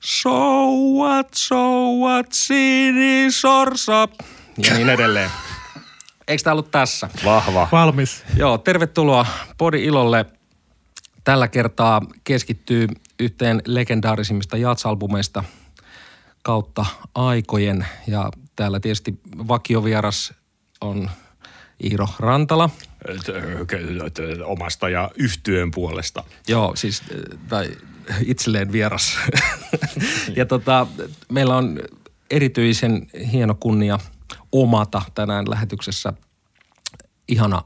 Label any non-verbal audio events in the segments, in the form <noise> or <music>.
So what, so what, sinisorsa. Ja niin edelleen. Eikö tämä ollut tässä? Vahva. Valmis. Joo, tervetuloa Podi Ilolle. Tällä kertaa keskittyy yhteen legendaarisimmista jatsalbumeista kautta aikojen. Ja täällä tietysti vakiovieras on Iiro Rantala. Omasta ja yhtyön puolesta. Joo, siis tai itselleen vieras. <laughs> ja tota, meillä on erityisen hieno kunnia omata tänään lähetyksessä ihana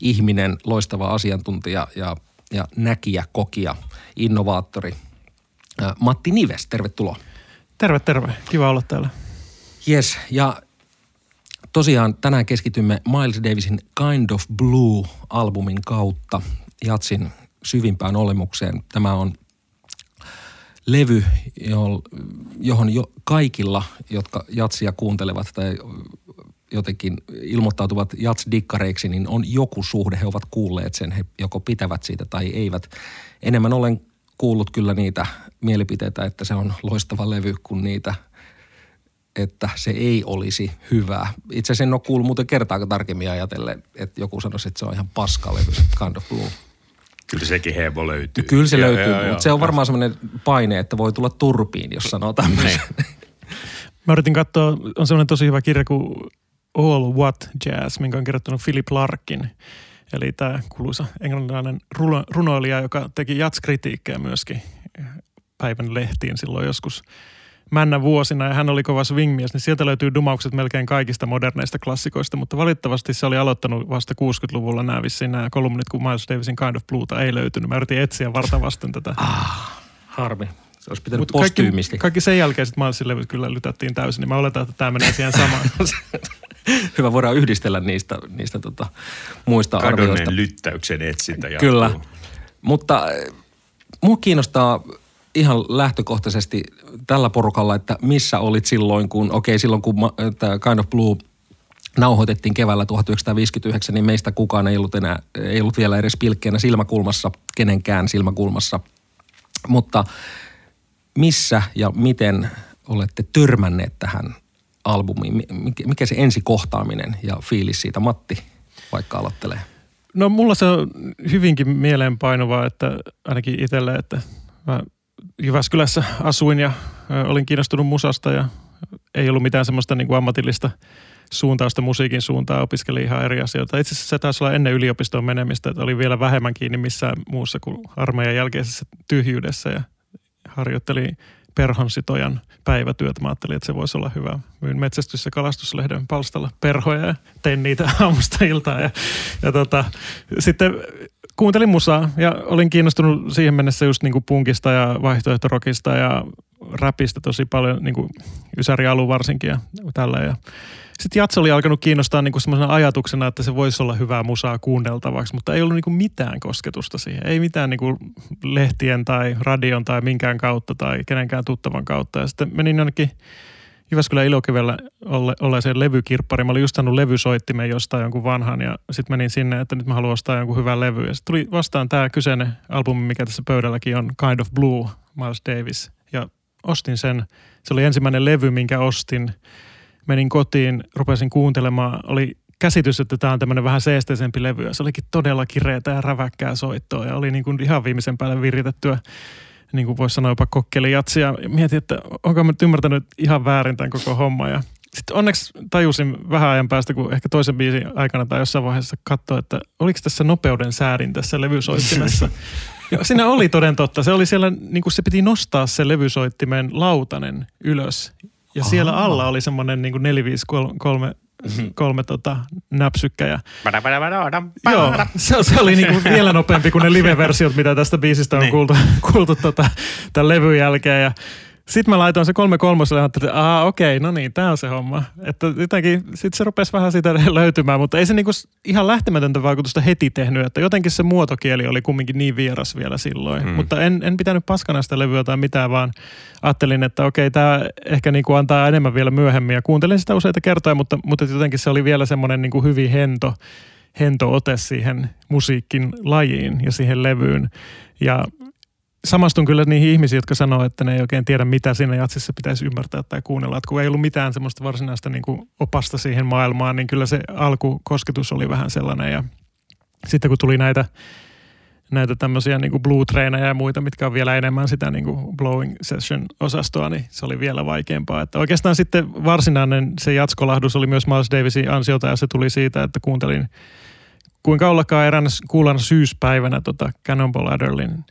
ihminen, loistava asiantuntija ja, ja näkijä, kokija, innovaattori Matti Nives. Tervetuloa. Terve, terve. Kiva olla täällä. Yes, ja tosiaan tänään keskitymme Miles Davisin Kind of Blue-albumin kautta Jatsin syvimpään olemukseen. Tämä on levy, johon jo kaikilla, jotka jatsia kuuntelevat tai jotenkin ilmoittautuvat jats-dikkareiksi, niin on joku suhde. He ovat kuulleet sen, he joko pitävät siitä tai eivät. Enemmän olen kuullut kyllä niitä mielipiteitä, että se on loistava levy, kuin niitä, että se ei olisi hyvä. Itse asiassa en ole kuullut muuten kertaakaan tarkemmin ajatellen, että joku sanoisi, että se on ihan paskalevy, Kind of Blue. Kyllä sekin hebo löytyy. Kyllä se ja, löytyy, ja, mutta se on varmaan semmoinen paine, että voi tulla turpiin, jos sanoo tämmöisen. <laughs> Mä yritin katsoa, on semmoinen tosi hyvä kirja kuin All What Jazz, minkä on kirjoittanut Philip Larkin. Eli tämä kuuluisa englantilainen runoilija, joka teki jatskritiikkejä myöskin päivän lehtiin silloin joskus männä vuosina ja hän oli kova swingmies, niin sieltä löytyy dumaukset melkein kaikista moderneista klassikoista, mutta valitettavasti se oli aloittanut vasta 60-luvulla nämä vissiin nämä kolumnit, kun Miles Davisin Kind of Blueta ei löytynyt. Mä yritin etsiä varta vasten tätä. Ah, harmi. Se olisi pitänyt Mut kaikki, kaikki sen jälkeen sitten Milesin levyt kyllä lytättiin täysin, niin mä oletan, että tämä menee siihen samaan. <laughs> Hyvä, voidaan yhdistellä niistä, niistä tota, muista Kadonneen arvioista. lyttäyksen etsintä jatkuu. Kyllä, mutta eh, mua kiinnostaa ihan lähtökohtaisesti tällä porukalla, että missä olit silloin, kun, okei okay, silloin kun tämä Kind of Blue nauhoitettiin keväällä 1959, niin meistä kukaan ei ollut, enää, ei ollut vielä edes pilkkeenä silmäkulmassa, kenenkään silmäkulmassa. Mutta missä ja miten olette törmänneet tähän albumiin? Mikä se ensikohtaaminen ja fiilis siitä? Matti, vaikka aloittelee. No mulla se on hyvinkin mieleenpainuvaa, että ainakin itselle, että mä Jyväskylässä asuin ja olin kiinnostunut musasta ja ei ollut mitään semmoista niin kuin ammatillista suuntausta musiikin suuntaan, opiskelin ihan eri asioita. Itse asiassa se taisi olla ennen yliopistoon menemistä, että oli vielä vähemmän kiinni missään muussa kuin armeijan jälkeisessä tyhjyydessä ja harjoittelin perhonsitojan päivätyötä. Mä ajattelin, että se voisi olla hyvä. Myin metsästys- ja kalastuslehden palstalla perhoja ja tein niitä <laughs> aamusta iltaan. Ja, ja tota, sitten kuuntelin musaa ja olin kiinnostunut siihen mennessä just niin kuin punkista ja vaihtoehtorokista ja räpistä tosi paljon, niin kuin Ysäri Alu varsinkin ja tällä. Ja sitten jatso oli alkanut kiinnostaa niin semmoisena ajatuksena, että se voisi olla hyvää musaa kuunneltavaksi, mutta ei ollut niin kuin mitään kosketusta siihen. Ei mitään niin kuin lehtien tai radion tai minkään kautta tai kenenkään tuttavan kautta. Ja sitten menin jonnekin Jyväskylän Ilokivellä olleeseen levykirppariin. Mä olin just saanut levysoittimen jostain jonkun vanhan ja sitten menin sinne, että nyt mä haluan ostaa jonkun hyvän levy. Ja tuli vastaan tämä kyseinen albumi, mikä tässä pöydälläkin on, Kind of Blue, Miles Davis. Ja ostin sen. Se oli ensimmäinen levy, minkä ostin. Menin kotiin, rupesin kuuntelemaan. Oli käsitys, että tämä on tämmöinen vähän seesteisempi levy. Ja se olikin todella kireetä ja räväkkää soittoa ja oli niin kuin ihan viimeisen päälle viritettyä niin kuin voisi sanoa jopa kokkelijatsi ja mietin, että onko mä nyt ymmärtänyt ihan väärin tämän koko homma ja sitten onneksi tajusin vähän ajan päästä, kun ehkä toisen biisin aikana tai jossain vaiheessa katsoa, että oliko tässä nopeuden säädin tässä levysoittimessa. <laughs> Ja siinä oli toden totta. Se oli siellä, niin kuin se piti nostaa se levysoittimen lautanen ylös. Ja Aha. siellä alla oli semmoinen niin 453 mm-hmm. Kolme tota, näpsykkäjä. Joo, se, se oli niinku vielä nopeampi kuin ne live-versiot, mitä tästä biisistä on niin. kuultu, kuultu tota, tämän levyn jälkeen. Ja sitten mä laitoin se kolme kolmoselle ja että aha okei, no niin, tämä on se homma. Että jotenkin sitten se rupesi vähän siitä <laughs> löytymään, mutta ei se niinku ihan lähtemätöntä vaikutusta heti tehnyt, että jotenkin se muotokieli oli kumminkin niin vieras vielä silloin. Hmm. Mutta en, en pitänyt paskana sitä levyä tai mitään, vaan ajattelin, että okei, tämä ehkä niinku antaa enemmän vielä myöhemmin. Ja kuuntelin sitä useita kertoja, mutta, mutta jotenkin se oli vielä semmoinen niinku hyvin hento, hento ote siihen musiikin lajiin ja siihen levyyn. Ja samastun kyllä niihin ihmisiin, jotka sanoo, että ne ei oikein tiedä, mitä siinä jatsissa pitäisi ymmärtää tai kuunnella. Että kun ei ollut mitään semmoista varsinaista niin kuin opasta siihen maailmaan, niin kyllä se alkukosketus oli vähän sellainen. Ja sitten kun tuli näitä näitä tämmöisiä niin blue traineja ja muita, mitkä on vielä enemmän sitä niin kuin blowing session osastoa, niin se oli vielä vaikeampaa. Että oikeastaan sitten varsinainen se jatskolahdus oli myös Miles Davisin ansiota ja se tuli siitä, että kuuntelin kuinka ollakaan eräänä kuulana syyspäivänä tota Cannonball Adderlin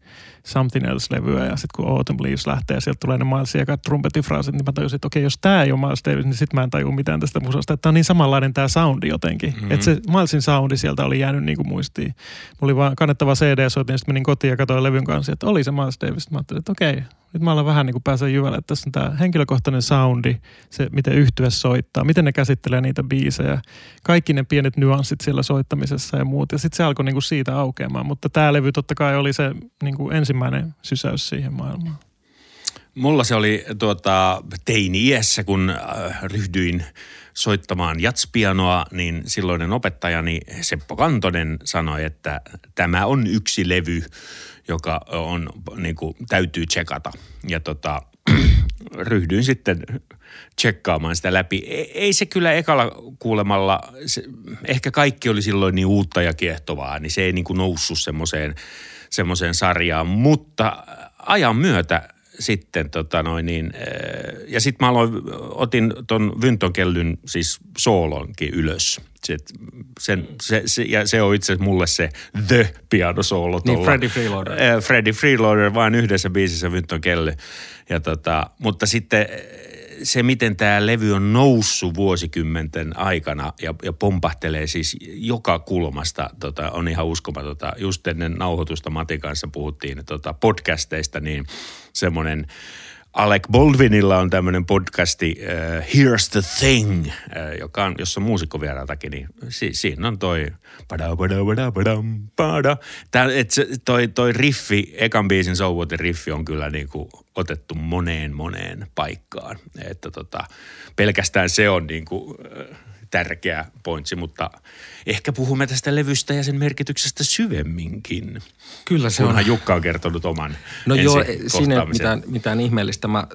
Something Else-levyä ja sitten kun Autumn Leaves lähtee ja sieltä tulee ne Milesin ja trumpetifraasit, niin mä tajusin, että okei, jos tämä ei ole Miles Davis, niin sitten mä en tajua mitään tästä musasta. Että on niin samanlainen tämä soundi jotenkin. Mm-hmm. Että se Milesin soundi sieltä oli jäänyt niin kuin muistiin. Mulla oli vaan kannettava CD-soitin, sitten menin kotiin ja katsoin levyn kanssa, että oli se Miles Davis. Mä ajattelin, että okei, nyt mä olen vähän niin kuin pääsen jyvälle, että tässä on tämä henkilökohtainen soundi, se miten yhtye soittaa, miten ne käsittelee niitä biisejä, kaikki ne pienet nyanssit siellä soittamisessa ja muut. Ja sitten se alkoi niin kuin siitä aukeamaan, mutta tämä levy totta kai oli se niin kuin ensimmäinen sysäys siihen maailmaan. Mulla se oli tuota, teini-iässä, kun äh, ryhdyin soittamaan jatspianoa, niin silloinen opettajani Seppo Kantonen sanoi, että tämä on yksi levy, joka on, niin kuin, täytyy tsekata. Ja tota, <clears throat> ryhdyin sitten tsekkaamaan sitä läpi. Ei se kyllä ekalla kuulemalla, se, ehkä kaikki oli silloin niin uutta ja kiehtovaa, niin se ei niin kuin noussut semmoiseen semmoiseen sarjaan, mutta ajan myötä sitten tota noin niin, ja sitten mä aloin, otin ton Vyntonkellyn siis soolonkin ylös. Se, sen, se, se, ja se on itse asiassa mulle se The piano soolo. Niin Freddie Freeloader. Äh, Freddie Freeloader vain yhdessä biisissä Vyntonkelly. Ja tota, mutta sitten se, miten tämä levy on noussut vuosikymmenten aikana ja, ja pompahtelee siis joka kulmasta, tota, on ihan uskomatonta. Just ennen nauhoitusta Matin kanssa puhuttiin tota, podcasteista, niin semmoinen Alec Baldwinilla on tämmöinen podcasti uh, Here's the Thing, uh, joka on, jossa on muusikkovierailtakin, niin si, siinä on toi Tää, et se, toi, toi riffi, ekan biisin So riffi on kyllä niinku otettu moneen moneen paikkaan. Että tota, pelkästään se on niinku, uh, tärkeä pointsi, mutta ehkä puhumme tästä levystä ja sen merkityksestä syvemminkin. Kyllä se Kunhan on. Jukka on kertonut oman No joo, siinä ei mitään, mitään ihmeellistä. Mä,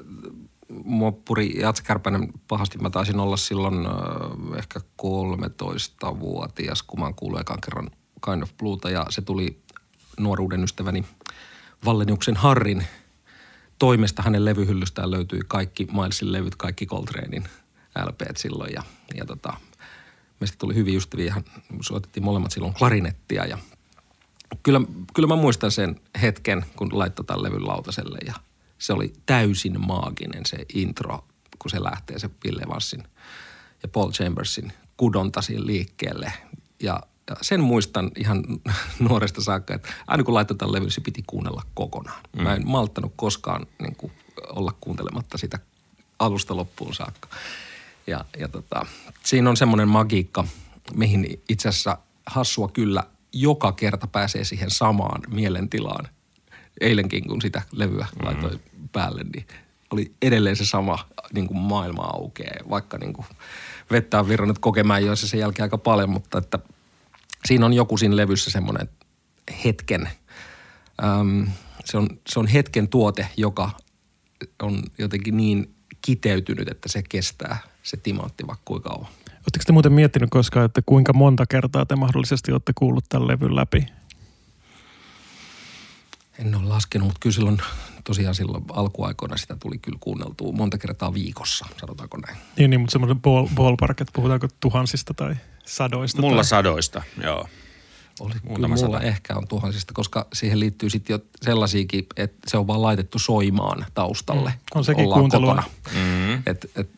mua puri Jatskärpänen pahasti. Mä taisin olla silloin äh, ehkä 13-vuotias, kun mä kuullut ekan kerran Kind of Blueta ja se tuli nuoruuden ystäväni Valleniuksen Harrin toimesta hänen levyhyllystään löytyi kaikki Milesin levyt, kaikki Coltranein LPt silloin ja, ja tota, meistä tuli hyvin ystäviä. Hän soitettiin molemmat silloin klarinettia ja kyllä, kyllä mä muistan sen hetken, kun laittoi tämän levyn lautaselle ja se oli täysin maaginen se intro, kun se lähtee se Ville Vassin ja Paul Chambersin kudontasin liikkeelle. Ja, ja sen muistan ihan <laughs> nuoresta saakka, että aina kun laittoi tämän levyn, se piti kuunnella kokonaan. Mm. Mä en malttanut koskaan niin kuin, olla kuuntelematta sitä alusta loppuun saakka. Ja, ja tota, siinä on semmoinen magiikka, mihin itse asiassa hassua kyllä joka kerta pääsee siihen samaan mielentilaan. Eilenkin, kun sitä levyä mm-hmm. laitoin päälle, niin oli edelleen se sama niin kuin maailma aukeaa, vaikka niin kuin vettä on virrannut kokemaan joissa sen jälkeen aika paljon, mutta että siinä on joku siinä levyssä semmoinen hetken, äm, se, on, se on hetken tuote, joka on jotenkin niin kiteytynyt, että se kestää se timantti vaikka kuinka kauan. Oletteko te muuten miettinyt koskaan, että kuinka monta kertaa te mahdollisesti olette kuullut tämän levyn läpi? En ole laskenut, mutta kyllä silloin tosiaan silloin alkuaikoina sitä tuli kyllä kuunneltua monta kertaa viikossa, sanotaanko näin. Niin, niin mutta semmoinen ball, ballpark, että puhutaanko tuhansista tai sadoista? Mulla tai... sadoista, joo. Oli, kyllä mulla sata. ehkä on tuhansista, koska siihen liittyy sitten jo sellaisiakin, että se on vaan laitettu soimaan taustalle. Mm. On sekin kuuntelua. Mm. Et, et,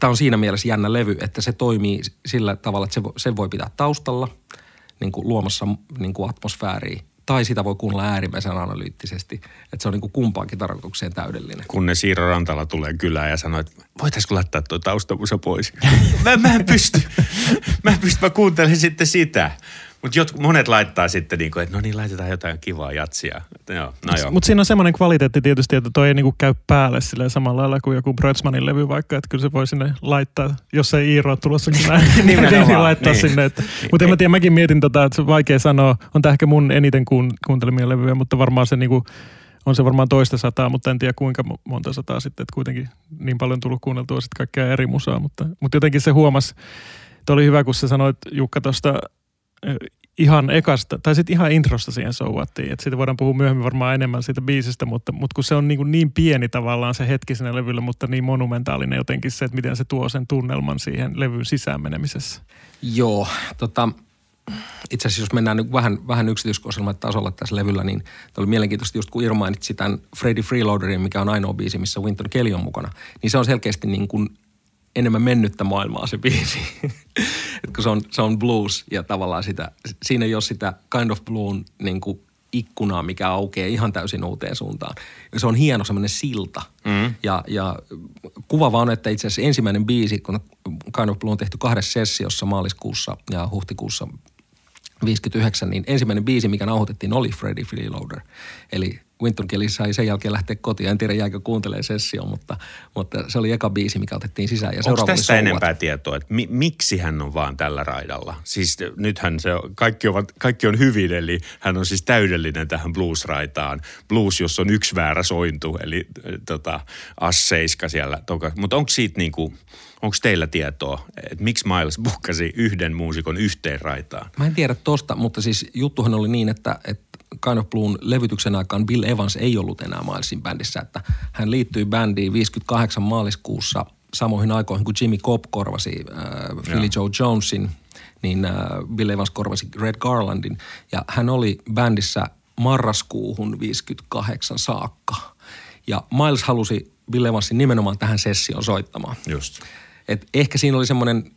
Tämä on siinä mielessä jännä levy, että se toimii sillä tavalla, että se, voi, se voi pitää taustalla niin kuin luomassa niin kuin atmosfääriä tai sitä voi kuunnella äärimmäisen analyyttisesti. Että se on niin kuin kumpaankin tarkoitukseen täydellinen. Kun ne Siiro Rantala tulee kylään ja sanoo, että voitaisiko laittaa tuo taustamusa pois? <laughs> mä, mä en pysty. Mä en pysty, mä kuuntelen sitten sitä. Mutta monet laittaa sitten niin kuin, että no niin, laitetaan jotain kivaa jatsia. no Mutta siinä on semmoinen kvaliteetti tietysti, että toi ei niin kuin käy päälle sille samalla lailla kuin joku Brötsmanin levy vaikka, että kyllä se voi sinne laittaa, jos ei Iiro tulossa näin, <laughs> niin, niin <laughs> laittaa niin. sinne. Että, mutta en mä tiedä, mäkin mietin tota, että se on vaikea sanoa, on tämä ehkä mun eniten kuun, kuuntelemia levyjä, mutta varmaan se niin kuin, on se varmaan toista sataa, mutta en tiedä kuinka monta sataa sitten, että kuitenkin niin paljon tullut kuunneltua sitten kaikkea eri musaa, mutta, mutta jotenkin se huomasi, että oli hyvä, kun sä sanoit Jukka tuosta ihan ekasta, tai sitten ihan introsta siihen souvattiin. Että siitä voidaan puhua myöhemmin varmaan enemmän siitä biisistä, mutta, mutta kun se on niin, kuin niin pieni tavallaan se hetki sinne levylle, mutta niin monumentaalinen jotenkin se, että miten se tuo sen tunnelman siihen levyn sisään menemisessä. Joo, tota, itse asiassa jos mennään nyt vähän, vähän yksityiskohdellisella tasolla tässä levyllä, niin oli mielenkiintoista just kun Irma mainitsi tämän Freddy Freeloaderin, mikä on ainoa biisi, missä Winton Kelly on mukana, niin se on selkeästi niin kuin enemmän mennyttä maailmaa se biisi. <laughs> Et kun se on, se on blues ja tavallaan sitä, siinä ei ole sitä kind of blues niin kuin ikkunaa, mikä aukeaa ihan täysin uuteen suuntaan. Se on hieno semmoinen silta. Mm. Ja, ja kuva vaan, että itse asiassa ensimmäinen biisi, kun Kind of Blue on tehty kahdessa sessiossa maaliskuussa ja huhtikuussa 59, niin ensimmäinen biisi, mikä nauhoitettiin, oli Freddy Freeloader. Eli Winton Kelly sai sen jälkeen lähteä kotiin. En tiedä, jäikö kuuntelemaan sessio, mutta, mutta se oli eka biisi, mikä otettiin sisään. Ja Onko tästä enempää tietoa, että mi, miksi hän on vaan tällä raidalla? Siis nythän se kaikki, ovat, kaikki on hyvin, eli hän on siis täydellinen tähän blues-raitaan. Blues, jos on yksi väärä sointu, eli tota, A7 siellä. Mutta onko siitä niin kuin, onko teillä tietoa, että miksi Miles bukkasi yhden muusikon yhteen raitaan? Mä en tiedä tosta, mutta siis juttuhan oli niin, että, että Kind of Blue'n levytyksen aikaan Bill Evans ei ollut enää Milesin bändissä, että hän liittyi bändiin 58 maaliskuussa samoihin aikoihin, kun Jimmy Cobb korvasi äh, Philly Joe Jonesin, niin äh, Bill Evans korvasi Red Garlandin ja hän oli bändissä marraskuuhun 58 saakka. Ja Miles halusi Bill Evansin nimenomaan tähän sessioon soittamaan. Just. Et ehkä siinä oli semmoinen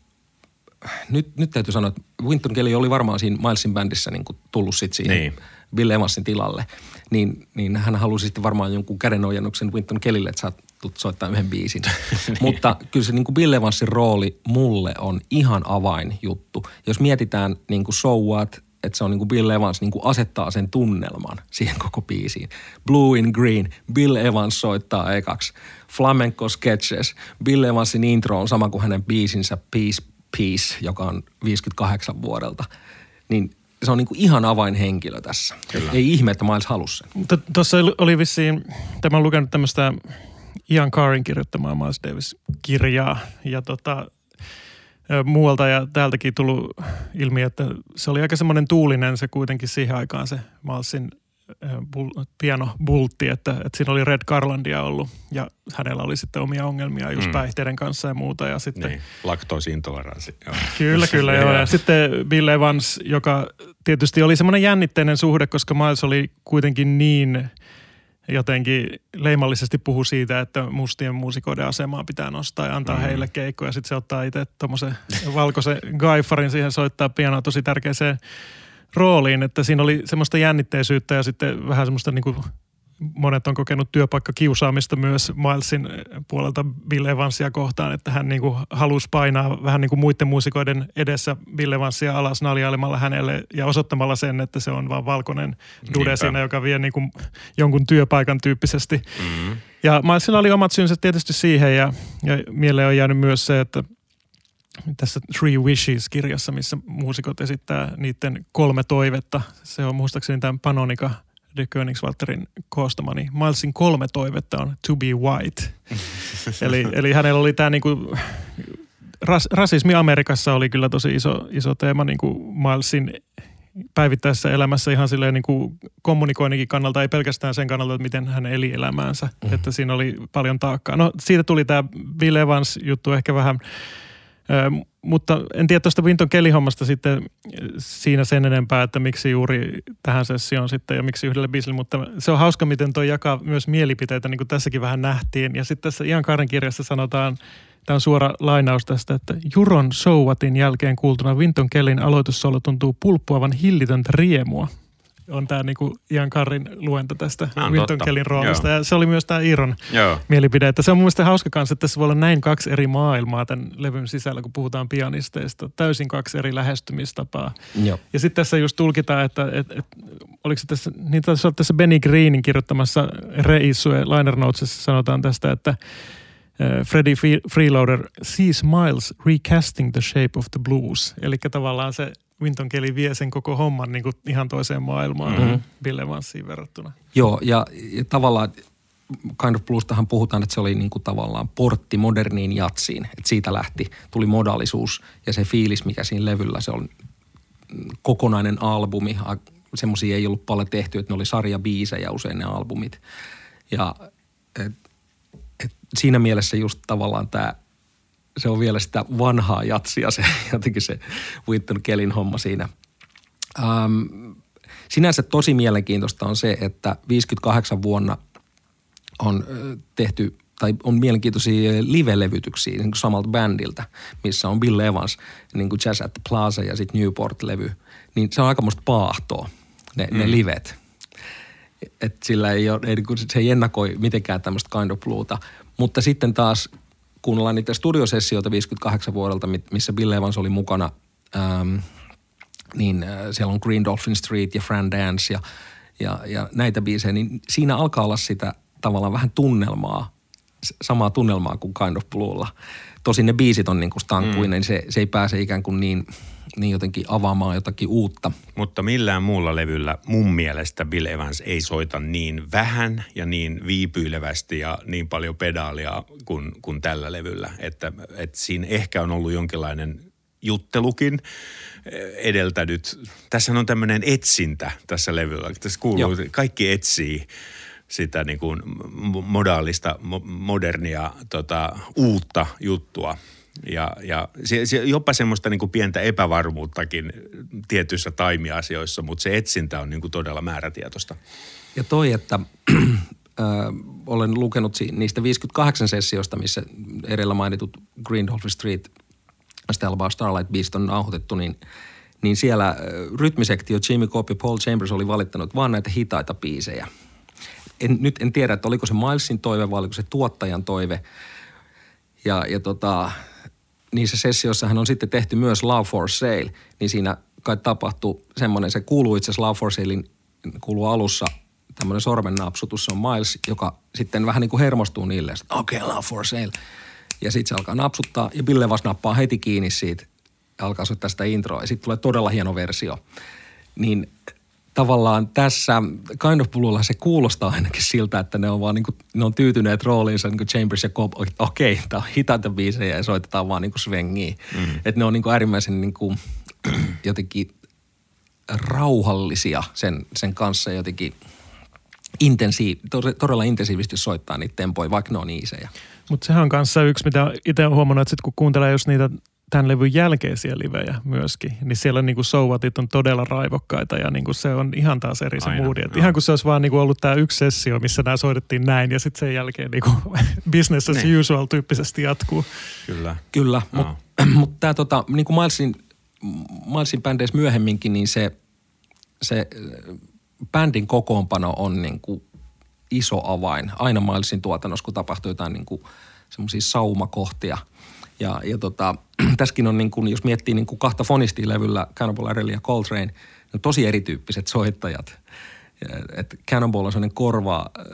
nyt, nyt täytyy sanoa, että Winton Kelly oli varmaan siinä Milesin bändissä niin kuin tullut sitten siihen niin. Bill Evansin tilalle. Niin, niin hän halusi sitten varmaan jonkun kädenojennuksen Winton Kellylle, että saat soittaa yhden biisin. niin. <laughs> Mutta kyllä se niin kuin Bill Evansin rooli mulle on ihan avainjuttu. Jos mietitään niin kuin So What, että se on niin kuin Bill Evans niin kuin asettaa sen tunnelman siihen koko biisiin. Blue in Green, Bill Evans soittaa ekaksi. Flamenco Sketches, Bill Evansin intro on sama kuin hänen biisinsä Peace Peace, joka on 58 vuodelta. Niin se on niin kuin ihan avainhenkilö tässä. Kyllä. Ei ihme, että Miles halusi sen. Mutta tuossa oli vissiin, tämä on lukenut tämmöistä Ian Carrin kirjoittamaa Miles Davis-kirjaa. Ja tota, muualta ja täältäkin tullut ilmi, että se oli aika semmoinen tuulinen se kuitenkin siihen aikaan se Milesin piano bultti, että, että siinä oli Red Garlandia ollut ja hänellä oli sitten omia ongelmia just mm. päihteiden kanssa ja muuta. Ja sitten, niin, laktoosiintoleranssi. Kyllä, kyllä <laughs> joo. Ja sitten Bill Evans, joka tietysti oli semmoinen jännitteinen suhde, koska Miles oli kuitenkin niin jotenkin leimallisesti puhu siitä, että mustien muusikoiden asemaa pitää nostaa ja antaa mm. heille keikkoja. Sitten se ottaa itse tuommoisen valkoisen gaifarin siihen soittaa pianoa tosi tärkeäseen rooliin, että siinä oli semmoista jännitteisyyttä ja sitten vähän semmoista niin kuin monet on kokenut työpaikkakiusaamista myös Milesin puolelta Bill Evansia kohtaan, että hän niin kuin halusi painaa vähän niin kuin muiden muusikoiden edessä Bill Evansia alas naljailemalla hänelle ja osoittamalla sen, että se on vaan valkoinen dude siinä, joka vie niin kuin jonkun työpaikan tyyppisesti. Mm-hmm. Ja Milesilla oli omat syynsä tietysti siihen ja, ja mieleen on jäänyt myös se, että tässä Three Wishes-kirjassa, missä muusikot esittää niiden kolme toivetta. Se on muistaakseni tämän Panonika de Königswalterin koostama, niin Milesin kolme toivetta on to be white. <laughs> eli, eli hänellä oli tämä niinku, ras, rasismi Amerikassa oli kyllä tosi iso, iso teema niinku Milesin päivittäisessä elämässä ihan silleen niin kuin kommunikoinninkin kannalta, ei pelkästään sen kannalta, että miten hän eli elämäänsä, mm. että siinä oli paljon taakkaa. No siitä tuli tämä Bill Evans juttu ehkä vähän mutta en tiedä tuosta Winton Kelly-hommasta sitten siinä sen enempää, että miksi juuri tähän sessioon sitten ja miksi yhdelle biisille, mutta se on hauska, miten toi jakaa myös mielipiteitä, niin kuin tässäkin vähän nähtiin. Ja sitten tässä Ian Kaaren kirjassa sanotaan, tämä on suora lainaus tästä, että Juron Showatin jälkeen kuultuna Winton Kellin aloitussolo tuntuu pulppuavan hillitöntä riemua – on tämä niinku Ian Karrin luento tästä Winton Kellin roolista. Joo. Ja se oli myös tämä Iron Joo. mielipide. Että se on mun mielestä hauska kanssa, että tässä voi olla näin kaksi eri maailmaa tämän levyn sisällä, kun puhutaan pianisteista. Täysin kaksi eri lähestymistapaa. Joo. Ja sitten tässä just tulkitaan, että et, et, oliko se tässä, niin tässä on tässä Benny Greenin kirjoittamassa Reissue Liner Notesissa sanotaan tästä, että Freddie Freeloader sees Miles recasting the shape of the blues. Eli tavallaan se Winton Kelly vie sen koko homman niin kuin ihan toiseen maailmaan mm-hmm. Bill Evansiin verrattuna. Joo, ja, ja tavallaan Kind of Bluestahan puhutaan, että se oli niin kuin tavallaan portti moderniin jatsiin. Että siitä lähti, tuli modaalisuus ja se fiilis, mikä siinä levyllä, se on kokonainen albumi. Semmoisia ei ollut paljon tehty, että ne oli sarjabiisejä usein ne albumit. Ja et, et siinä mielessä just tavallaan tämä, se on vielä sitä vanhaa jatsia se <laughs> jotenkin se Winton Kellin homma siinä. Ähm, sinänsä tosi mielenkiintoista on se, että 58 vuonna on tehty tai on mielenkiintoisia live-levytyksiä niin kuin samalta bändiltä, missä on Bill Evans, niin kuin Jazz at the Plaza ja sitten Newport-levy. Niin se on aikamoista paahtoa, ne, mm. ne livet. Et sillä ei ole, ei, niinku, se ei ennakoi mitenkään tämmöistä kind of blueta. Mutta sitten taas kuunnellaan niitä studiosessioita 58 vuodelta, missä Bill Evans oli mukana, ähm, niin äh, siellä on Green Dolphin Street ja Fran Dance ja, ja, ja näitä biisejä, niin siinä alkaa olla sitä tavallaan vähän tunnelmaa, samaa tunnelmaa kuin Kind of Bluella. Tosin ne biisit on niin kuin stankkuinen, mm. niin se, se ei pääse ikään kuin niin, niin jotenkin avaamaan jotakin uutta. Mutta millään muulla levyllä mun mielestä Bill Evans ei soita niin vähän ja niin viipyilevästi ja niin paljon pedaalia kuin, kuin tällä levyllä. Että, että siinä ehkä on ollut jonkinlainen juttelukin edeltänyt. Tässä on tämmöinen etsintä tässä levyllä. Tässä kuuluu, Joo. kaikki etsii sitä niin kuin modaalista, modernia, tota, uutta juttua. Ja, ja se, se, jopa semmoista niin kuin pientä epävarmuuttakin tietyissä taimiasioissa, mutta se etsintä on niin kuin todella määrätietoista. Ja toi, että <clears throat> äh, olen lukenut niistä 58 sessiosta, missä edellä mainitut Green Dolphin Street, Stelbar Starlight Beast on nauhoitettu, niin, niin siellä rytmisektio Jimmy Cobb ja Paul Chambers oli valittanut vaan näitä hitaita biisejä – en, nyt en tiedä, että oliko se Milesin toive vai oliko se tuottajan toive. Ja, ja tota, niissä sessioissahan on sitten tehty myös Love for Sale, niin siinä kai tapahtui semmoinen, se kuuluu itse asiassa Love for Salein, kuuluu alussa tämmöinen sormen napsutus, se on Miles, joka sitten vähän niin kuin hermostuu niille, että okei, okay, Love for Sale. Ja sitten se alkaa napsuttaa ja Bille vasta nappaa heti kiinni siitä ja alkaa soittaa sitä introa ja sitten tulee todella hieno versio. Niin tavallaan tässä Kind of Bluella se kuulostaa ainakin siltä, että ne on vaan niin kuin, ne on tyytyneet rooliinsa niin kuin Chambers ja Cobb, okei, okay, tämä on hitaita biisejä ja soitetaan vaan niin kuin svengiä. Mm. Että ne on niin kuin äärimmäisen niin kuin, <clears throat> jotenkin rauhallisia sen, sen kanssa jotenkin intensiiv, todella intensiivisesti soittaa niitä tempoja, vaikka ne on iisejä. Mutta sehän on kanssa yksi, mitä itse olen huomannut, että sit kun kuuntelee just niitä tämän levyn jälkeisiä livejä myöskin, niin siellä niin kuin souvatit on todella raivokkaita ja niin kuin se on ihan taas eri se moodi. Ihan kuin se olisi vaan niin kuin ollut tämä yksi sessio, missä nämä soitettiin näin ja sitten sen jälkeen niin kuin <laughs> business as niin. usual tyyppisesti jatkuu. Kyllä. Kyllä, no. mutta mut <clears throat> tämä tota, niin kuin Milesin, Milesin bändeissä myöhemminkin, niin se, se bändin kokoonpano on niin kuin iso avain. Aina Milesin tuotannossa, kun tapahtuu jotain niin kuin semmoisia saumakohtia – ja, ja tota, <clears throat> tässäkin on, niin kuin, jos miettii niin kuin kahta fonistia-levyllä, Cannibal Adderley ja Coltrane, ne tosi erityyppiset soittajat. Et Cannonball on sellainen korva äh,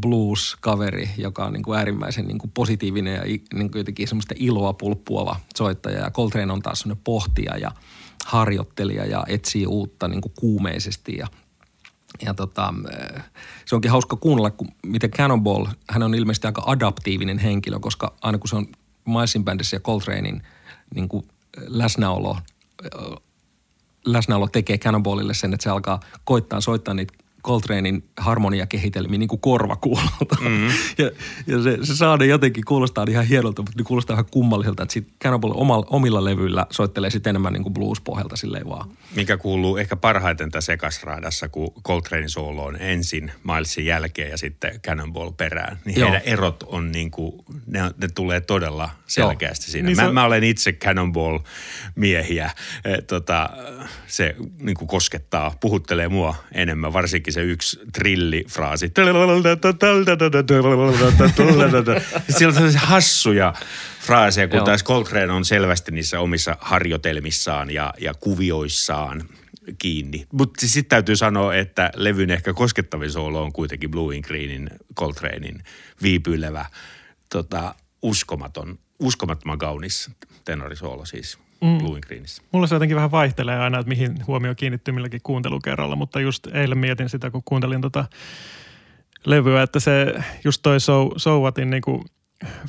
blues-kaveri, joka on niin kuin äärimmäisen niin kuin positiivinen ja niin kuin jotenkin semmoista iloa pulppuava soittaja. Ja Coltrane on taas sellainen pohtija ja harjoittelija ja etsii uutta niin kuin kuumeisesti ja ja tota, äh, se onkin hauska kuunnella, kun miten Cannonball, hän on ilmeisesti aika adaptiivinen henkilö, koska aina kun se on Milesin bändissä ja Coltranein niin kuin läsnäolo, läsnäolo tekee Cannonballille sen, että se alkaa koittaa soittaa niitä Coltranein harmoniakehitelmiä niin kuin korvakuulolta. Mm-hmm. <laughs> Ja, ja se, se saa ne jotenkin kuulostaa ihan hienolta, mutta ne kuulostaa ihan kummalliselta, että sitten Cannibal omalla, omilla levyillä soittelee sitten enemmän niin kuin blues-pohjalta silleen vaan. Mikä kuuluu ehkä parhaiten tässä sekasraadassa, kun Coltranein soolo on ensin Milesin jälkeen ja sitten Cannonball perään. Niin Joo. heidän erot on niin kuin, ne, ne tulee todella selkeästi Joo. siinä. Niin mä, se... mä olen itse Cannonball-miehiä. E, tota, se niin kuin koskettaa, puhuttelee mua enemmän, varsinkin se yksi trillifraasi. Siellä on hassuja fraaseja, kun taas Coltrane on selvästi niissä omissa harjoitelmissaan ja, ja kuvioissaan kiinni. Mutta sitten täytyy sanoa, että levyn ehkä koskettavin soolo on kuitenkin Blue in Greenin, Coltranein viipylevä, tota, uskomaton, uskomattoman kaunis tenorisoolo siis. Mm. Blue Greenissä. Mulla se jotenkin vähän vaihtelee aina, että mihin huomio kiinnittyy milläkin kuuntelukerralla, mutta just eilen mietin sitä, kun kuuntelin tota levyä, että se just toi so, Sowatin niinku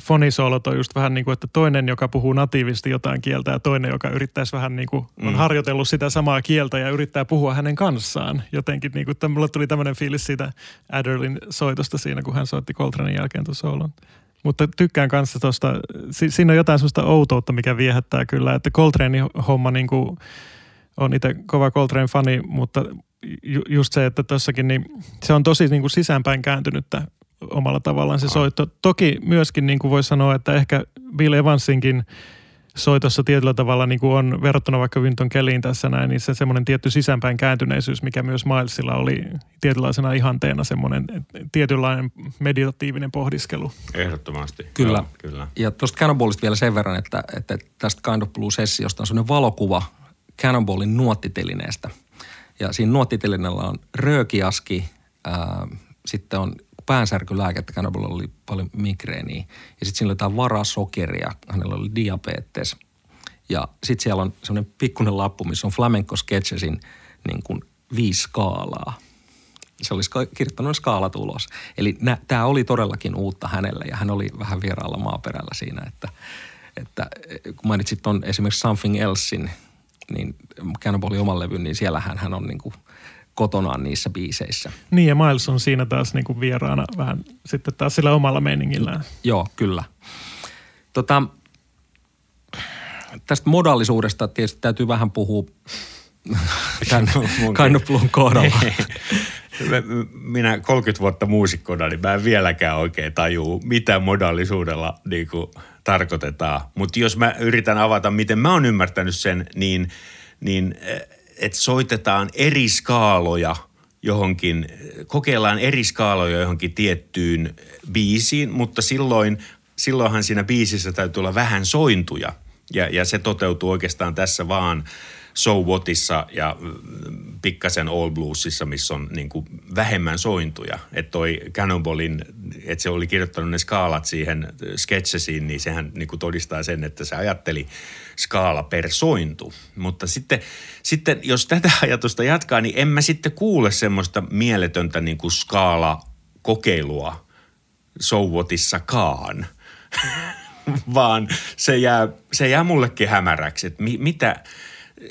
fonisoolot on just vähän niin kuin, että toinen, joka puhuu natiivisti jotain kieltä ja toinen, joka yrittäisi vähän niin kuin, on mm. harjoitellut sitä samaa kieltä ja yrittää puhua hänen kanssaan. Jotenkin niin kuin, että mulle tuli tämmöinen fiilis siitä Adderlin soitosta siinä, kun hän soitti Coltranein jälkeen tuon soolon. Mutta tykkään kanssa tuosta, si, siinä on jotain sellaista outoutta, mikä viehättää kyllä, että Coltranein homma niin kuin, on itse kova Coltrane-fani, mutta ju, just se, että tossakin niin se on tosi niin kuin sisäänpäin kääntynyttä omalla tavallaan se soitto. Toki myöskin niin kuin voi sanoa, että ehkä Bill Evansinkin soitossa tietyllä tavalla niin kuin on verrattuna vaikka Winton Kellyin tässä näin, niin se semmoinen tietty sisäänpäin kääntyneisyys, mikä myös Milesilla oli tietynlaisena ihanteena semmoinen tietynlainen meditatiivinen pohdiskelu. Ehdottomasti. Kyllä. Joo, kyllä. Ja tuosta Cannonballista vielä sen verran, että, että tästä Kind of Blue-sessiosta on semmoinen valokuva Cannonballin nuottitelineestä. Ja siinä nuottitelineellä on röökiaski, ää, sitten on päänsärkylääkettä, Cannibal oli paljon migreeniä. Ja sitten siinä oli jotain varasokeria, hänellä oli diabetes. Ja sitten siellä on semmoinen pikkuinen lappu, missä on Flamenco Sketchesin niin kuin viisi skaalaa. Se olisi kirjoittanut skaalat ulos. Eli tämä oli todellakin uutta hänelle ja hän oli vähän vieraalla maaperällä siinä, että, että kun mainitsit on esimerkiksi Something Elsein, niin Cannibal oman levyn, niin siellähän hän on niin kuin – kotonaan niissä biiseissä. Niin ja Miles on siinä taas niin kuin vieraana vähän sitten taas sillä omalla meiningillään. Joo, kyllä. Tota, tästä modallisuudesta tietysti täytyy vähän puhua <laughs> tämän Kainopulun kohdalla. <laughs> Minä 30 vuotta muusikkona, niin mä en vieläkään oikein tajuu, mitä modallisuudella niin kuin tarkoitetaan. Mutta jos mä yritän avata, miten mä oon ymmärtänyt sen, niin, niin että soitetaan eri skaaloja johonkin, kokeillaan eri skaaloja johonkin tiettyyn biisiin, mutta silloin, silloinhan siinä biisissä täytyy olla vähän sointuja. Ja, ja se toteutuu oikeastaan tässä vaan So Whatissa ja mm, pikkasen All Bluesissa, missä on niin kuin vähemmän sointuja. Että toi Cannonballin, että se oli kirjoittanut ne skaalat siihen sketsesiin, niin sehän niin kuin todistaa sen, että se ajatteli skaala per sointu. Mutta sitten, sitten jos tätä <laughs> ajatusta jatkaa, niin en mä sitten kuule semmoista mieletöntä niin kuin skaala-kokeilua So Whatissakaan. <laughs> vaan se jää, se jää mullekin hämäräksi, että mi, mitä –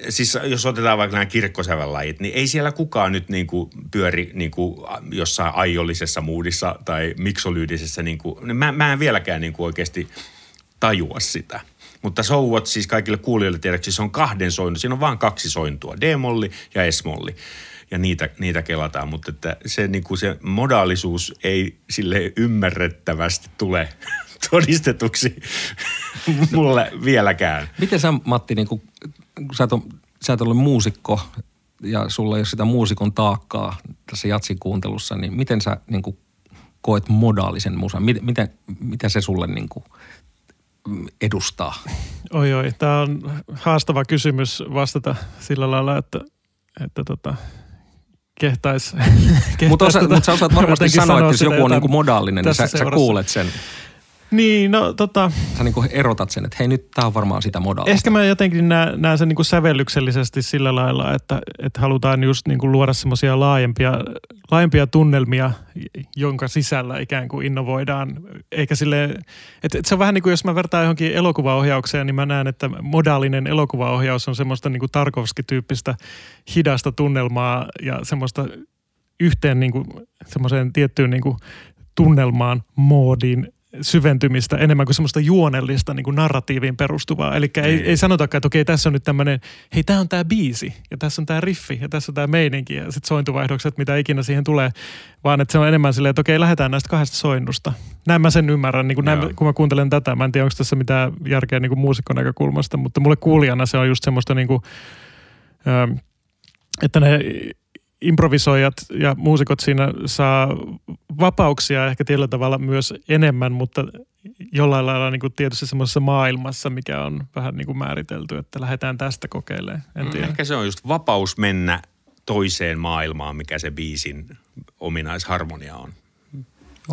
siis jos otetaan vaikka nämä kirkkosävän lajit, niin ei siellä kukaan nyt niin kuin pyöri niin kuin jossain aiollisessa muudissa tai miksolyydisessä. Niin kuin, mä, mä en vieläkään niin kuin oikeasti tajua sitä. Mutta so what, siis kaikille kuulijoille tiedäksi, se on kahden sointu. Siinä on vain kaksi sointua, D-molli ja S-molli. Ja niitä, niitä kelataan, mutta että se, niin kuin se modaalisuus ei sille ymmärrettävästi tule <laughs> todistetuksi <laughs> mulle vieläkään. Miten sä Matti, niin kuin kun sä et, ole, sä et ole muusikko ja sulla ei ole sitä muusikon taakkaa tässä jatsin kuuntelussa, niin miten sä niin kuin, koet modaalisen musan? Miten, miten, mitä se sulle niin kuin, edustaa? Oi oi, tämä on haastava kysymys vastata sillä lailla, että, että tota, kehtais, <laughs> kehtais Mutta mut sä osaat varmasti sanoa, että jos joku on niin kuin modaalinen, niin sä, sä kuulet sen. Niin, no tota... Sä niin erotat sen, että hei nyt tää on varmaan sitä modaalista. Ehkä mä jotenkin näen, näen sen niin kuin sävellyksellisesti sillä lailla, että, että halutaan just niin kuin luoda semmoisia laajempia, laajempia tunnelmia, jonka sisällä ikään kuin innovoidaan. Eikä sille, että, että se on vähän niin kuin jos mä vertaan johonkin elokuvaohjaukseen, niin mä näen, että modaalinen elokuvaohjaus on semmoista niin kuin Tarkovski-tyyppistä hidasta tunnelmaa ja semmoista yhteen niin kuin, semmoiseen tiettyyn niin kuin tunnelmaan, moodiin syventymistä enemmän kuin semmoista juonellista niin kuin narratiiviin perustuvaa. Eli ei, niin. ei sanotakaan, että okei, tässä on nyt tämmöinen, hei, tämä on tämä biisi ja tässä on tämä riffi ja tässä on tämä meininki ja sitten sointuvaihdokset, mitä ikinä siihen tulee, vaan että se on enemmän silleen, että okei, lähdetään näistä kahdesta soinnusta. Näin mä sen ymmärrän, niin kuin näin, kun mä kuuntelen tätä. Mä en tiedä, onko tässä mitään järkeä niin kuin muusikon näkökulmasta, mutta mulle kuulijana se on just semmoista niin kuin, että ne improvisoijat ja muusikot siinä saa vapauksia ehkä tietyllä tavalla myös enemmän, mutta jollain lailla niin kuin tietysti semmoisessa maailmassa, mikä on vähän niin kuin määritelty, että lähdetään tästä kokeilemaan. En mm, tiedä. Ehkä se on just vapaus mennä toiseen maailmaan, mikä se biisin ominaisharmonia on.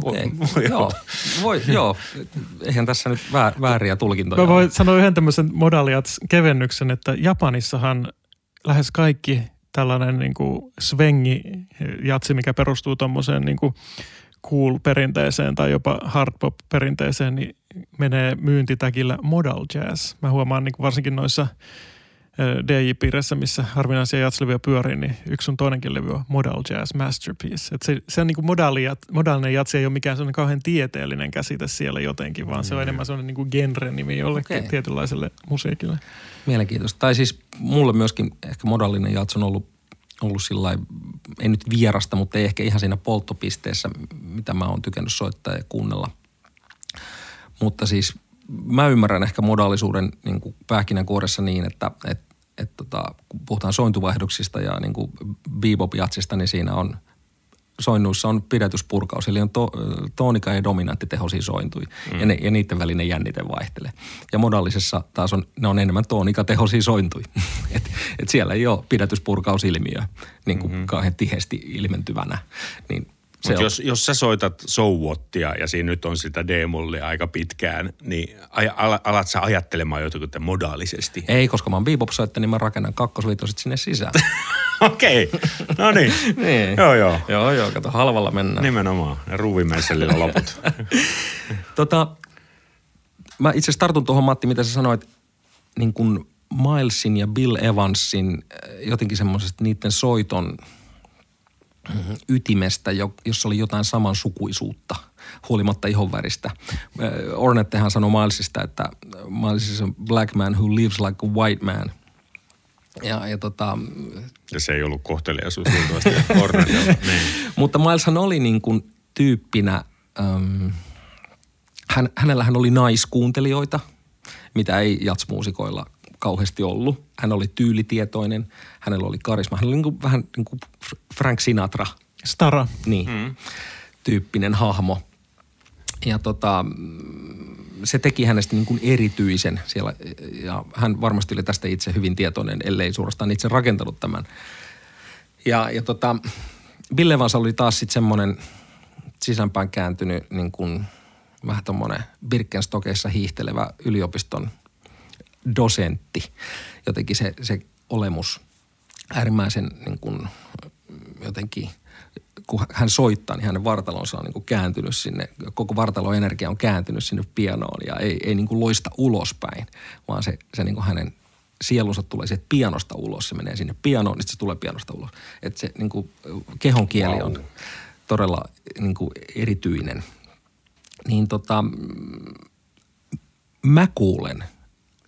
Okei, Voi joo. Voi, joo. Eihän tässä nyt väär, vääriä tulkintoja Mä voin sanoa yhden tämmöisen modaaliat kevennyksen, että Japanissahan lähes kaikki tällainen niin kuin svengi jatsi, mikä perustuu tuommoiseen niin cool-perinteeseen tai jopa hardpop-perinteeseen, niin menee myyntitäkillä modal jazz. Mä huomaan niin kuin varsinkin noissa ö, DJ-piireissä, missä harvinaisia jatslevyjä pyörii, niin yksi sun toinenkin levy on Modal Jazz Masterpiece. Et se, se on niin kuin modaali, modaalinen jatsi ei ole mikään sellainen kauhean tieteellinen käsite siellä jotenkin, vaan se on enemmän sellainen niin kuin genre-nimi jollekin Okei. tietynlaiselle musiikille. Mielenkiintoista. Tai siis mulle myöskin ehkä modallinen jats on ollut, ollut sillä ei nyt vierasta, mutta ei ehkä ihan siinä polttopisteessä, mitä mä oon tykännyt soittaa ja kuunnella. Mutta siis mä ymmärrän ehkä modaalisuuden niin kuin pähkinänkuoressa niin, että et, et, tota, kun puhutaan sointuvaihdoksista ja niin kuin bebop-jatsista, niin siinä on soinnuissa on pidätyspurkaus, eli on to, toonika- ja dominanttitehoisia sointuja, mm. ja, ne, ja niiden välinen jännite vaihtelee. Ja modallisessa taas on, ne on enemmän toonikatehoisia sointuja. <laughs> et, et siellä ei ole pidätyspurkausilmiö niin kuin mm-hmm. kauhean tiheesti ilmentyvänä. Niin Mutta jos, jos sä soitat sowottia ja siinä nyt on sitä D-mollia aika pitkään, niin aj, al, alat sä ajattelemaan jotenkin modaalisesti? ei, koska mä oon bebop niin mä rakennan kakkosviitoset sinne sisään. <laughs> Okei, no niin. <laughs> niin. Joo, joo. Joo, joo, kato, halvalla mennään. Nimenomaan. Ja ruuvimeisselillä loput. <laughs> Tota, mä itse asiassa tartun tuohon Matti, mitä sä sanoit, niin kuin Milesin ja Bill Evansin äh, jotenkin semmoisesta niiden soiton ytimestä, jo- jossa oli jotain samansukuisuutta huolimatta ihonväristä. Äh, Ornettehan sanoi Milesista, että Miles is a black man who lives like a white man. Ja, ja tota, Ja se ei ollut kohteliaisuus luultavasti. <laughs> Niin. mutta Mileshan oli niin kuin tyyppinä, äm, hän, hänellähän oli naiskuuntelijoita, mitä ei jatsmuusikoilla kauheasti ollut. Hän oli tyylitietoinen, hänellä oli karisma. Hän oli niin kuin, vähän niin kuin Frank Sinatra, Stara. niin, mm. tyyppinen hahmo. Ja tota, se teki hänestä niin kuin erityisen siellä, ja hän varmasti oli tästä itse hyvin tietoinen, ellei suorastaan itse rakentanut tämän. Ja, ja tota, Bill Evans oli taas sitten semmoinen sisäänpäin kääntynyt niin kuin vähän tommonen Birkenstockeissa hiihtelevä yliopiston dosentti. Jotenkin se, se olemus äärimmäisen niin kuin, jotenkin, kun hän soittaa, niin hänen vartalonsa on niin kuin kääntynyt sinne, koko vartalon energia on kääntynyt sinne pianoon ja ei, ei niin kuin loista ulospäin, vaan se, se niin kuin hänen sielunsa tulee sieltä pianosta ulos, se menee sinne pianoon, niin se tulee pianosta ulos. Että se niin kuin, kehon kieli on todella niin kuin erityinen. Niin tota, mä kuulen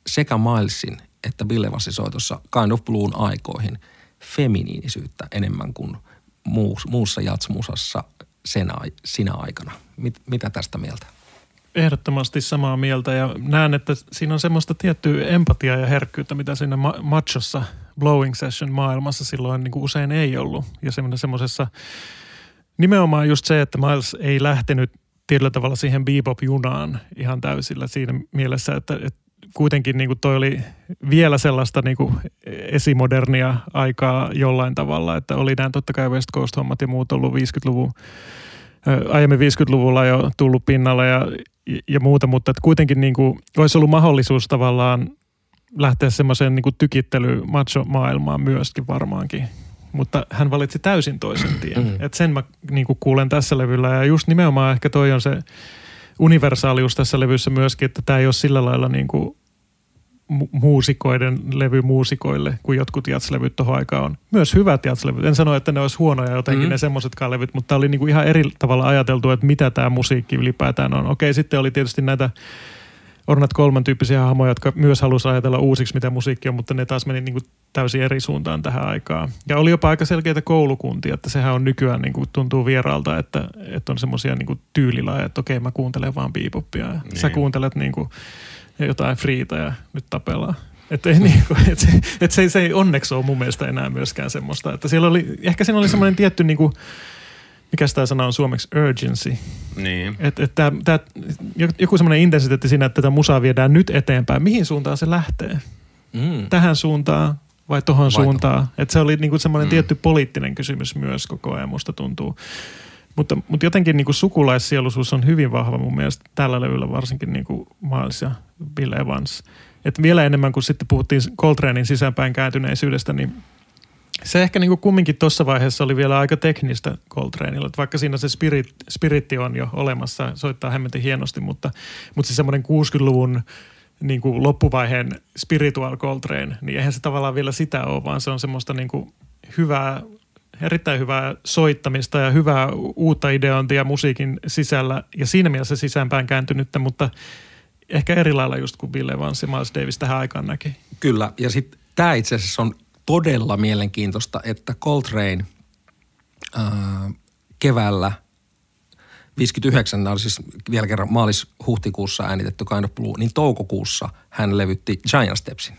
sekä Milesin että Bill Evansin soitossa Kind of Bluun aikoihin feminiinisyyttä enemmän kuin muus, muussa jatsmusassa sen, sinä aikana. Mit, mitä tästä mieltä? Ehdottomasti samaa mieltä ja näen, että siinä on semmoista tiettyä empatiaa ja herkkyyttä, mitä siinä ma- machossa blowing session maailmassa silloin niin kuin usein ei ollut. Ja semmoisessa nimenomaan just se, että Miles ei lähtenyt tietyllä tavalla siihen bebop-junaan ihan täysillä siinä mielessä, että, että kuitenkin niin kuin toi oli vielä sellaista niin kuin esimodernia aikaa jollain tavalla, että oli nämä totta kai West Coast-hommat ja muut ollut 50-luvun ö, aiemmin 50-luvulla jo tullut pinnalle ja, ja muuta, mutta että kuitenkin niin kuin olisi ollut mahdollisuus tavallaan lähteä semmoiseen niin tykittely macho-maailmaan myöskin varmaankin. Mutta hän valitsi täysin toisen tien. Mm. Et sen mä niin kuin kuulen tässä levyllä ja just nimenomaan ehkä toi on se universaalius tässä levyssä myöskin, että tämä ei ole sillä lailla niin kuin mu- muusikoiden levy muusikoille, kuin jotkut jatslevyt tuohon aikaan on. Myös hyvät jatslevyt. En sano, että ne olisi huonoja jotenkin Mm. ne semmoisetkaan levyt, mutta tämä oli niinku ihan eri tavalla ajateltu, että mitä tämä musiikki ylipäätään on. Okei, sitten oli tietysti näitä Ornat kolman tyyppisiä hahmoja, jotka myös halusivat ajatella uusiksi, mitä musiikki on, mutta ne taas meni niinku täysin eri suuntaan tähän aikaan. Ja oli jopa aika selkeitä koulukuntia, että sehän on nykyään niinku, tuntuu vieraalta, että, että on semmoisia niinku tyylilajeja, että okei mä kuuntelen vaan ja niin. sä Niin. kuuntelet niinku jotain friita ja nyt tapellaan. Että ei niinku, <laughs> et se, et se, se ei onneksi ole mun mielestä enää myöskään semmoista. Että siellä oli, ehkä siinä oli semmoinen tietty, niinku, mikä tämä sana on suomeksi, urgency. Niin. Että et tää, tää, joku semmoinen intensiteetti siinä, että tätä musaa viedään nyt eteenpäin. Mihin suuntaan se lähtee? Mm. Tähän suuntaan vai tohon Vai suuntaan? Että se oli niinku semmoinen Mm. tietty poliittinen kysymys myös koko ajan, musta tuntuu. Mutta, mutta jotenkin niin kuin sukulaissieluisuus on hyvin vahva mun mielestä tällä levyllä, varsinkin niin kuin Miles ja Bill Evans. Et vielä enemmän kuin sitten puhuttiin Coltranein sisäänpäin kääntyneisyydestä, niin se ehkä niin kuin kumminkin tuossa vaiheessa oli vielä aika teknistä Coltraneilla. Että vaikka siinä se spirit, spiritti on jo olemassa, soittaa hemmetin hienosti, mutta, mutta se semmoinen 60-luvun niin kuin loppuvaiheen spiritual Coltrane, niin eihän se tavallaan vielä sitä ole, vaan se on semmoista niin kuin hyvää, erittäin hyvää soittamista ja hyvää uutta ideointia musiikin sisällä ja siinä mielessä sisäänpäin kääntynyttä, mutta ehkä eri lailla just kuin Bill Evans ja Miles Davis tähän aikaan näki. Kyllä, ja sitten tämä itse asiassa on todella mielenkiintoista, että Coltrane ää, keväällä 59, nämä oli siis vielä kerran maalis-huhtikuussa äänitetty Kind of Blue, niin toukokuussa hän levytti Giant Stepsin.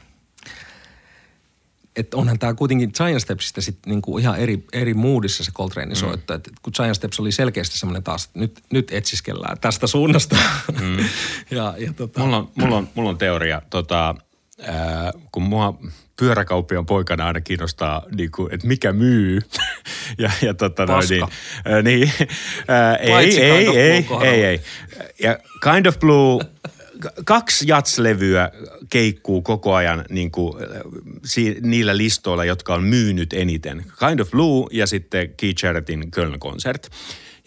Että onhan tämä kuitenkin Giant Stepsistä sitten niinku ihan eri, eri moodissa se Coltrane soitto. Mm. kun Giant Steps oli selkeästi semmoinen taas, että nyt, nyt etsiskellään tästä suunnasta. Mm. <laughs> ja, ja tota... mulla, on, mulla, on, mulla on teoria. Tota, ää, kun mua pyöräkauppion poikana aina kiinnostaa, niin kuin, että mikä myy. <laughs> ja, ja tota noin, niin, ää, niin ää, ei, ei, ei, ei, ei, ei. Ja Kind of Blue, kaksi jatslevyä keikkuu koko ajan niin kuin, si, niillä listoilla, jotka on myynyt eniten. Kind of Blue ja sitten Keith Jarrettin Köln-konsert.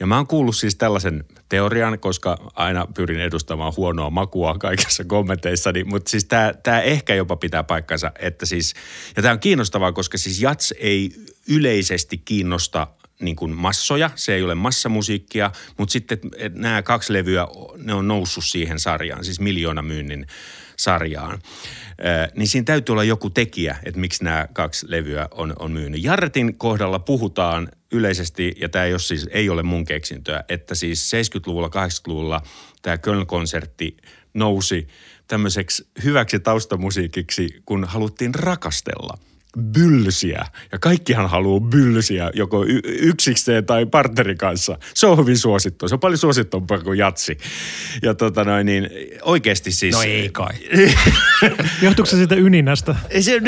Ja mä oon kuullut siis tällaisen teorian, koska aina pyrin edustamaan huonoa makua kaikissa kommenteissani, mutta siis tämä ehkä jopa pitää paikkansa, että siis, ja tämä on kiinnostavaa, koska siis jats ei yleisesti kiinnosta niin kuin massoja, se ei ole massamusiikkia, mutta sitten nämä kaksi levyä, ne on noussut siihen sarjaan, siis miljoona myynnin sarjaan. niin siinä täytyy olla joku tekijä, että miksi nämä kaksi levyä on, on myynyt. Jarretin kohdalla puhutaan yleisesti, ja tämä ei ole, siis, ei ole mun keksintöä, että siis 70-luvulla, 80-luvulla tämä Köln-konsertti nousi tämmöiseksi hyväksi taustamusiikiksi, kun haluttiin rakastella – bylsiä. Ja kaikkihan haluaa bylsiä joko y- yksikseen tai partnerin kanssa. Se on hyvin suosittu. Se on paljon suosittumpaa kuin jatsi. Ja tota noin, niin oikeasti siis... No ei kai. <laughs> Johtuuko se siitä yninästä? Se,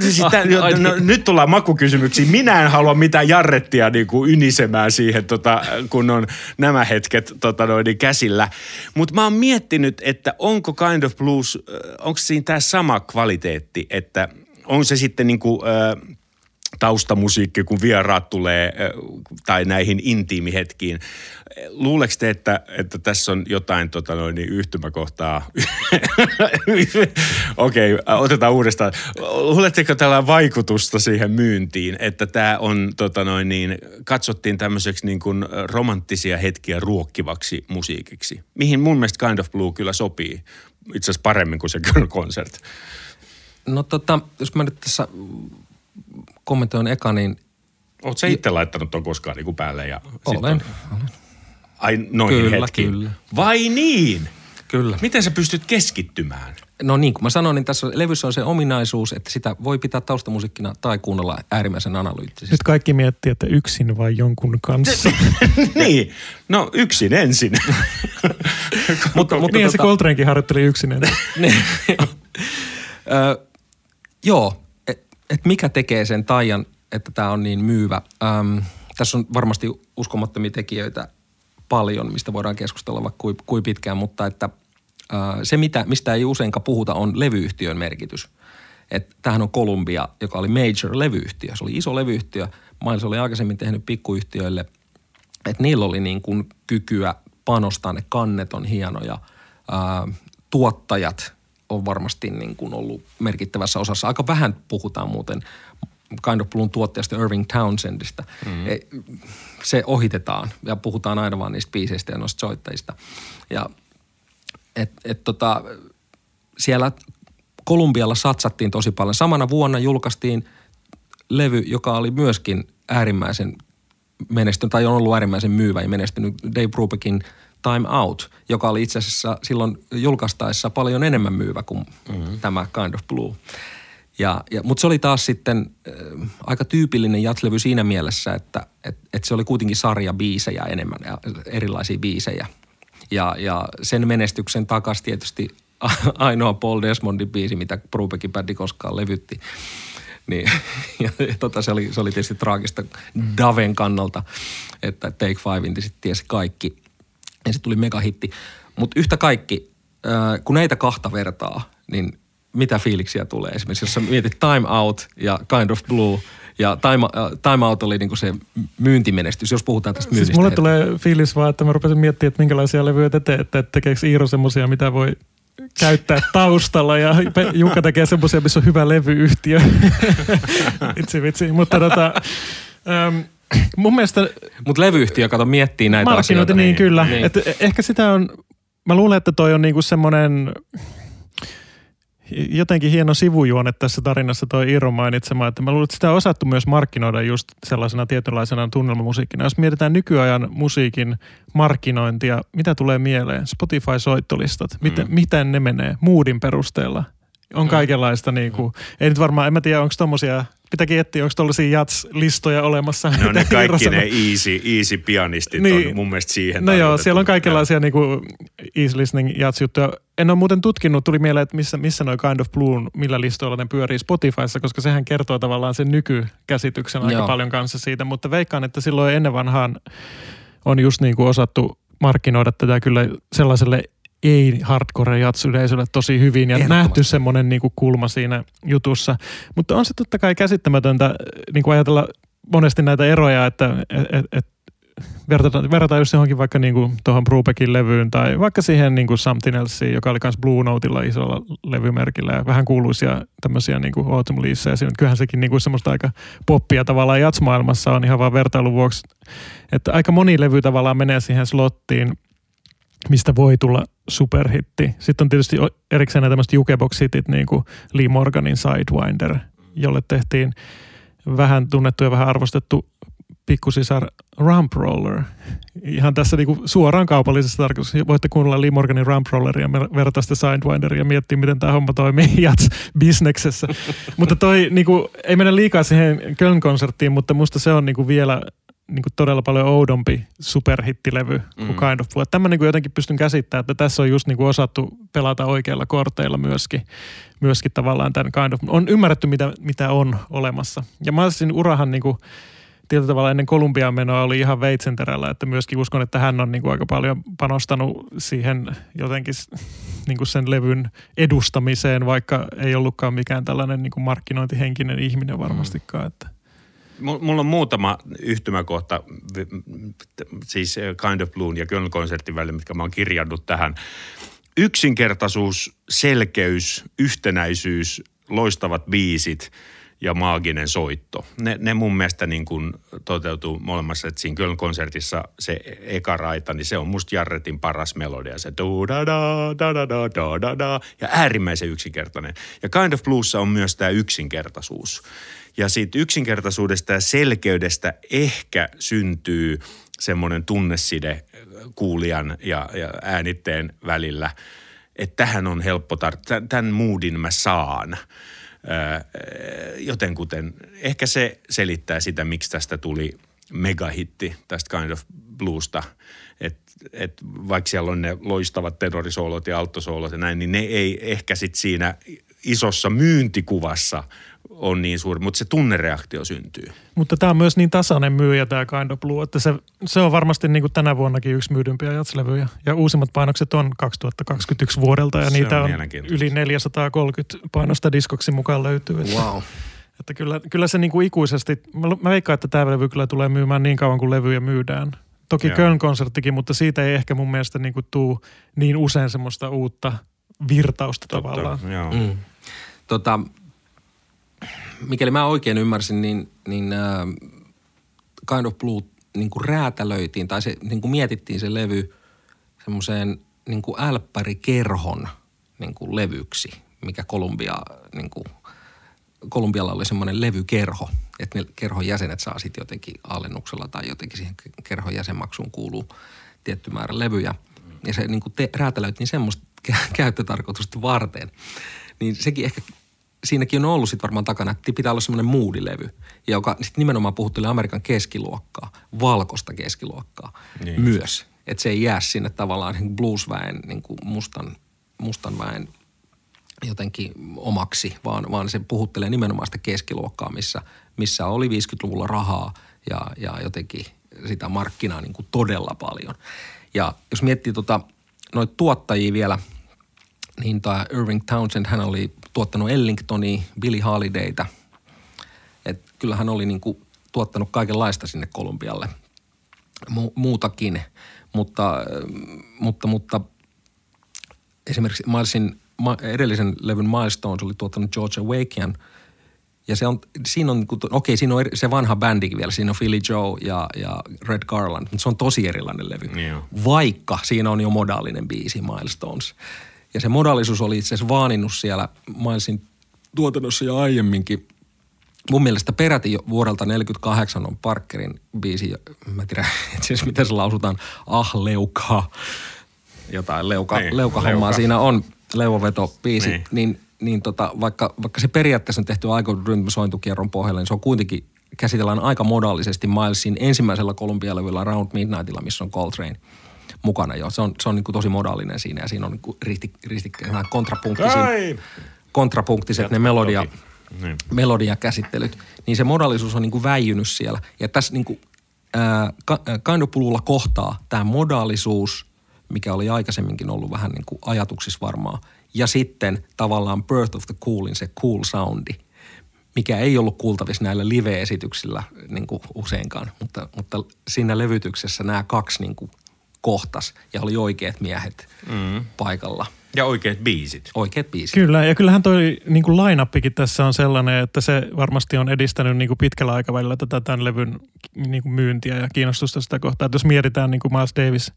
siis tämän, no, nyt tullaan makukysymyksiin. Minä en halua mitään jarrettia niin kuin ynisemään siihen, tota, kun on nämä hetket tota noin, niin käsillä. Mutta mä oon miettinyt, että onko Kind of Blues, onko siinä tämä sama kvaliteetti, että – on se sitten niin kuin, äh, taustamusiikki, kun vieraat tulee tai näihin intiimihetkiin. Luuleeko te, että, että tässä on jotain tota noin, niin yhtymäkohtaa? <laughs> Okei, okay, otetaan uudestaan. Luuletteko tällä vaikutusta siihen myyntiin, että tämä on tota noin, niin, katsottiin tämmöiseksi niin kuin romanttisia hetkiä ruokkivaksi musiikiksi, mihin mun mielestä Kind of Blue kyllä sopii itse asiassa paremmin kuin se <laughs> Girl-konsert. No tota, jos mä nyt tässä kommentoin eka, niin... Oletko sä itse laittanut ton koskaan niin kuin päälle? Ja olen, olen. Ai noin kyllä, hetki. Kyllä. Vai niin? Kyllä. Miten sä pystyt keskittymään? No niin kuin mä sanoin, niin tässä levyssä on se ominaisuus, että sitä voi pitää taustamusiikkina tai kuunnella äärimmäisen analyyttisesti. Nyt kaikki miettii, että yksin vai jonkun kanssa. <laughs> niin, no yksin ensin. mutta, mutta niin tota... se Coltranekin harjoitteli yksin ensin. <laughs> <laughs> Joo, että et mikä tekee sen taian, että tämä on niin myyvä. Öm, tässä on varmasti uskomattomia tekijöitä paljon, mistä voidaan keskustella vaikka kuin, kuin pitkään, mutta että ö, se, mitä, mistä ei useinkaan puhuta, on levyyhtiön merkitys. Että tämähän on Columbia, joka oli major-levyyhtiö. Se oli iso levyyhtiö. Miles oli aikaisemmin tehnyt pikkuyhtiöille, että niillä oli niin kuin kykyä panostaa, ne kannet on hienoja, ö, tuottajat – on varmasti niin kuin ollut merkittävässä osassa. Aika vähän puhutaan muuten Kind of Blue'n tuottajasta Irving Townsendista. Mm-hmm. Se ohitetaan ja puhutaan aina vaan niistä biiseistä ja noista soittajista. Ja et, et tota, siellä Kolumbialla satsattiin tosi paljon. Samana vuonna julkaistiin levy, joka oli myöskin äärimmäisen menestynyt, tai on ollut äärimmäisen myyvä ja menestynyt Dave Brubeckin – Time Out, joka oli itse asiassa silloin julkaistaessa paljon enemmän myyvä kuin mm-hmm. tämä Kind of Blue. Ja, ja, Mutta se oli taas sitten äh, aika tyypillinen jatslevy siinä mielessä, että et, et se oli kuitenkin sarja biisejä enemmän ja erilaisia biisejä. Ja, ja sen menestyksen takas tietysti <laughs> ainoa Paul Desmondin biisi, mitä Brubeckin bändi koskaan levytti. Niin, <laughs> ja, tota, se, oli, se oli tietysti traagista Daven kannalta, että Take Five niin sitten tiesi kaikki. Ja sitten tuli megahitti. Mutta yhtä kaikki, kun näitä kahta vertaa, niin mitä fiiliksiä tulee? Esimerkiksi jos sä mietit Time Out ja Kind of Blue – ja Time, time Out oli niinku se myyntimenestys, jos puhutaan tästä myynnistä. Siis mulle tulee fiilis vaan, että mä rupesin miettimään, että minkälaisia levyjä te teette, että tekeekö Iiro semmoisia, mitä voi käyttää taustalla ja <laughs> Jukka tekee semmoisia, missä on hyvä levyyhtiö. <laughs> vitsi, vitsi. Mutta tota, um, mun mielestä... Mutta levyyhtiö, kato, miettii näitä asioita. niin, niin kyllä. Niin. Et ehkä sitä on, mä luulen, että toi on niinku semmoinen jotenkin hieno sivujuone tässä tarinassa toi Iiro mainitsema, että mä luulen, että sitä on osattu myös markkinoida just sellaisena tietynlaisena tunnelmamusiikkina. Jos mietitään nykyajan musiikin markkinointia, mitä tulee mieleen? Spotify-soittolistat, miten, mm. miten ne menee? Moodin perusteella. On mm. kaikenlaista niin kuin, ei nyt varmaan, en mä tiedä onko tommosia pitääkin etsiä, onko tuollaisia jats-listoja olemassa. No ne kaikki ne easy, easy pianistit niin. on mun mielestä siihen No joo, siellä on kaikenlaisia niinku easy listening jats-juttuja. En ole muuten tutkinut, tuli mieleen, että missä, missä noin Kind of Blue, millä listoilla ne pyörii Spotifyssa, koska sehän kertoo tavallaan sen nykykäsityksen aika joo. paljon kanssa siitä, mutta veikkaan, että silloin ennen vanhaan on just niin kuin osattu markkinoida tätä kyllä sellaiselle ei hardcore jats yleisölle tosi hyvin ja nähty semmoinen niin kuin kulma siinä jutussa. Mutta on se totta kai käsittämätöntä niin kuin ajatella monesti näitä eroja, että et, et, verrataan, verrataan just johonkin vaikka niin kuin tuohon Brubeckin levyyn tai vaikka siihen niin kuin Something Else, joka oli myös Blue Noteilla isolla levymerkillä ja vähän kuuluisia tämmöisiä niin kuin Autumn Leaseja. Kyllähän sekin niin kuin semmoista aika poppia tavallaan jatsmaailmassa on ihan vaan vertailun vuoksi, että aika moni levy tavallaan menee siihen slottiin – mistä voi tulla superhitti. Sitten on tietysti erikseen nämä tämmöiset jukebox-hitit, niin kuin Lee Morganin Sidewinder, jolle tehtiin vähän tunnettu ja vähän arvostettu pikkusisar Rump Roller. Ihan tässä niinku suoraan kaupallisessa tarkoituksessa. Voitte kuunnella Lee Morganin Rump Rolleria, verrata sitä Sidewinderia ja miettiä, miten tämä homma toimii <laughs> jats-bisneksessä. mutta toi niinku, ei mennä liikaa siihen Köln-konserttiin, mutta musta se on niinku vielä niin kuin todella paljon oudompi superhittilevy kuin mm. Kind of Blue. Tämä niin kuin jotenkin pystyn käsittämään, että tässä on just niin kuin osattu pelata oikeilla korteilla myöskin, myöskin tavallaan tämän Kind of On ymmärretty, mitä, mitä on olemassa. Ja mä olisin urahan niin kuin, tietyllä tavalla ennen Kolumbian menoa oli ihan veitsenterällä, että myöskin uskon, että hän on niin kuin aika paljon panostanut siihen jotenkin niin kuin sen levyn edustamiseen, vaikka ei ollutkaan mikään tällainen niin kuin markkinointihenkinen ihminen varmastikaan. Että. Mulla on muutama yhtymäkohta, siis Kind of Blue ja Köln konsertin välillä, mitkä mä oon kirjannut tähän. Yksinkertaisuus, selkeys, yhtenäisyys, loistavat biisit ja maaginen soitto. Ne, ne mun mielestä niin kuin toteutuu molemmassa, että siinä Köln konsertissa se eka raita, niin se on musta Jarretin paras melodia. Se da da da da da da da da ja äärimmäisen yksinkertainen. Ja Kind of Bluessa on myös tämä yksinkertaisuus. Ja siitä yksinkertaisuudesta ja selkeydestä ehkä syntyy semmoinen tunneside kuulijan ja, ja äänitteen välillä, että tähän on helppo tar- tämän moodin mä saan. jotenkuten ehkä se selittää sitä, miksi tästä tuli megahitti tästä Kind of Bluesta. Että et vaikka siellä on ne loistavat terrorisoolot ja alttosoolot ja näin, niin ne ei ehkä sitten siinä isossa myyntikuvassa on niin suuri, mutta se tunnereaktio syntyy. Mutta tämä on myös niin tasainen myyjä tämä Kind of Blue, että se, se on varmasti niin kuin tänä vuonnakin yksi myydympiä jatslevyjä. Ja uusimmat painokset on 2021 vuodelta ja se niitä on, on yli 430 painosta diskoksi mukaan löytyy. Että, wow. Että kyllä, kyllä se niin kuin ikuisesti, mä, mä veikkaan, että tämä levy kyllä tulee myymään niin kauan kuin levyjä myydään. Toki Köln-konserttikin, mutta siitä ei ehkä mun mielestä niin kuin tuu niin usein semmoista uutta virtausta Totta, tavallaan. Joo. Mm. Tota, mikäli mä oikein ymmärsin, niin, niin äh, Kind of Blue niin kuin räätälöitiin tai se niin kuin mietittiin se levy semmoiseen niin kuin älppärikerhon niin kuin levyksi, mikä Kolumbia, niin kuin, Kolumbialla oli semmoinen levykerho, että ne kerhon jäsenet saa sitten jotenkin alennuksella tai jotenkin siihen kerhon jäsenmaksuun kuuluu tietty määrä levyjä. Ja se niin kuin te, räätälöitiin semmoista käyttötarkoitusta varten. Niin sekin ehkä siinäkin on ollut sitten varmaan takana, että pitää olla semmoinen moodilevy, joka sitten nimenomaan puhuttelee Amerikan keskiluokkaa, valkoista keskiluokkaa niin. myös. Että se ei jää sinne tavallaan niin bluesväen, niin kuin mustan, mustan väen jotenkin omaksi, vaan, vaan se puhuttelee nimenomaan sitä keskiluokkaa, missä, missä oli 50-luvulla rahaa ja, ja jotenkin sitä markkinaa niin kuin todella paljon. Ja jos miettii tota, noita tuottajia vielä, niin tämä Irving Townsend, hän oli tuottanut Ellingtonia, Billy Holidayta. Et kyllä hän oli niin kuin tuottanut kaikenlaista sinne Kolumbialle, Mu- muutakin. Mutta, mutta, mutta esimerkiksi Milesin edellisen levyn Milestones oli tuottanut George Awakean – ja se on, siinä on, okei, okay, siinä on se vanha bändikin vielä, siinä on Philly Joe ja, ja Red Garland, mutta se on tosi erilainen levy. Joo. Vaikka siinä on jo modaalinen biisi Milestones. Ja se modaalisuus oli itse asiassa vaaninnut siellä Milesin tuotannossa jo aiemminkin. Mun mielestä peräti jo vuodelta 48 on Parkerin biisi, mä en tiedä <laughs> itse miten se lausutaan, ah leukaa, jotain leuka, niin, leukahommaa leuka. siinä on, leuvoveto biisi, niin, niin niin tota, vaikka, vaikka se periaatteessa on tehty aika rytmisointukierron pohjalle, niin se on kuitenkin käsitellään aika modaalisesti Milesin ensimmäisellä Columbia-levyllä Round Midnightilla, missä on Coltrane mukana jo. Se on, se on niin kuin tosi modaalinen siinä ja siinä on niin risti, ristikkeet, kontrapunktiset, ne melodia, niin. melodiakäsittelyt. Niin se modaalisuus on niin kuin väijynyt siellä. Ja tässä niin kuin, ää, Kaindopululla kohtaa tämä modaalisuus, mikä oli aikaisemminkin ollut vähän niin kuin ajatuksissa varmaan – ja sitten tavallaan Birth of the Coolin se cool soundi, mikä ei ollut kuultavissa näillä live-esityksillä niin kuin useinkaan, mutta, mutta siinä levytyksessä nämä kaksi niin kuin kohtas ja oli oikeat miehet mm. paikalla. Ja oikeat biisit. Oikeat biisit. Kyllä, ja kyllähän toi niin kuin tässä on sellainen, että se varmasti on edistänyt niin kuin pitkällä aikavälillä tätä tämän levyn niin kuin myyntiä ja kiinnostusta sitä kohtaa. Että jos mietitään niin kuin Miles Davis –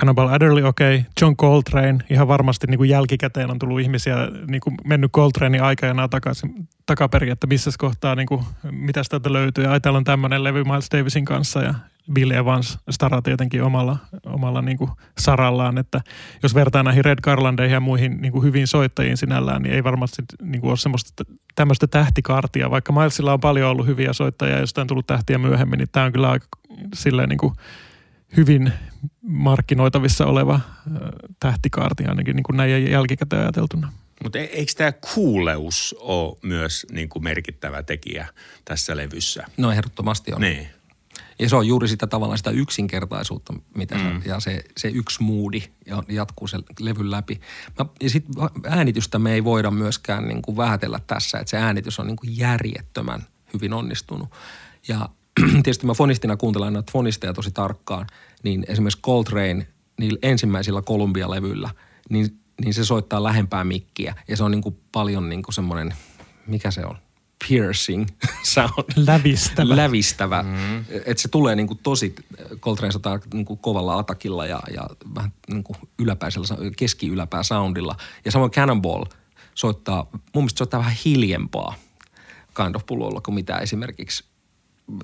Cannibal Adderley, okei. Okay. John Coltrane, ihan varmasti niin kuin jälkikäteen on tullut ihmisiä, niin kuin mennyt Coltranein aikajana takaisin, takaperin, että missä kohtaa, niin kuin, mitä täältä löytyy. Ja täällä on tämmöinen levy Miles Davisin kanssa ja Bill Evans stara tietenkin omalla, omalla niin kuin sarallaan, että jos vertaa näihin Red Garlandeihin ja muihin niin kuin hyvin soittajiin sinällään, niin ei varmasti niin kuin ole semmoista tämmöistä tähtikaartia, vaikka Milesilla on paljon ollut hyviä soittajia, joista on tullut tähtiä myöhemmin, niin tämä on kyllä aika silleen niin kuin hyvin markkinoitavissa oleva tähtikaarti ainakin niin kuin näin jälkikäteen ajateltuna. Mutta e-, eikö tämä kuuleus ole myös niin kuin merkittävä tekijä tässä levyssä? No ehdottomasti on. Niin. Ja se on juuri sitä tavallaan sitä yksinkertaisuutta, mitä mm. se, ja se, se yksi moodi jatkuu sen levyn läpi. Mä, ja sitten äänitystä me ei voida myöskään niin kuin vähätellä tässä, että se äänitys on niin kuin järjettömän hyvin onnistunut. Ja <clears throat> tietysti mä fonistina kuuntelen näitä fonisteja tosi tarkkaan, niin esimerkiksi Coltrane niillä ensimmäisillä Columbia-levyillä, niin, niin se soittaa lähempää mikkiä ja se on niin kuin paljon niin kuin semmoinen, mikä se on, piercing <laughs> sound. Lävistävä. Lävistävä. Mm. Että se tulee niin kuin tosi, Coltrane soittaa niin kuin kovalla atakilla ja, ja vähän niin kuin yläpäisellä, keski-yläpää soundilla. Ja samoin Cannonball soittaa, mun mielestä soittaa vähän hiljempaa kind of pullolla kuin mitä esimerkiksi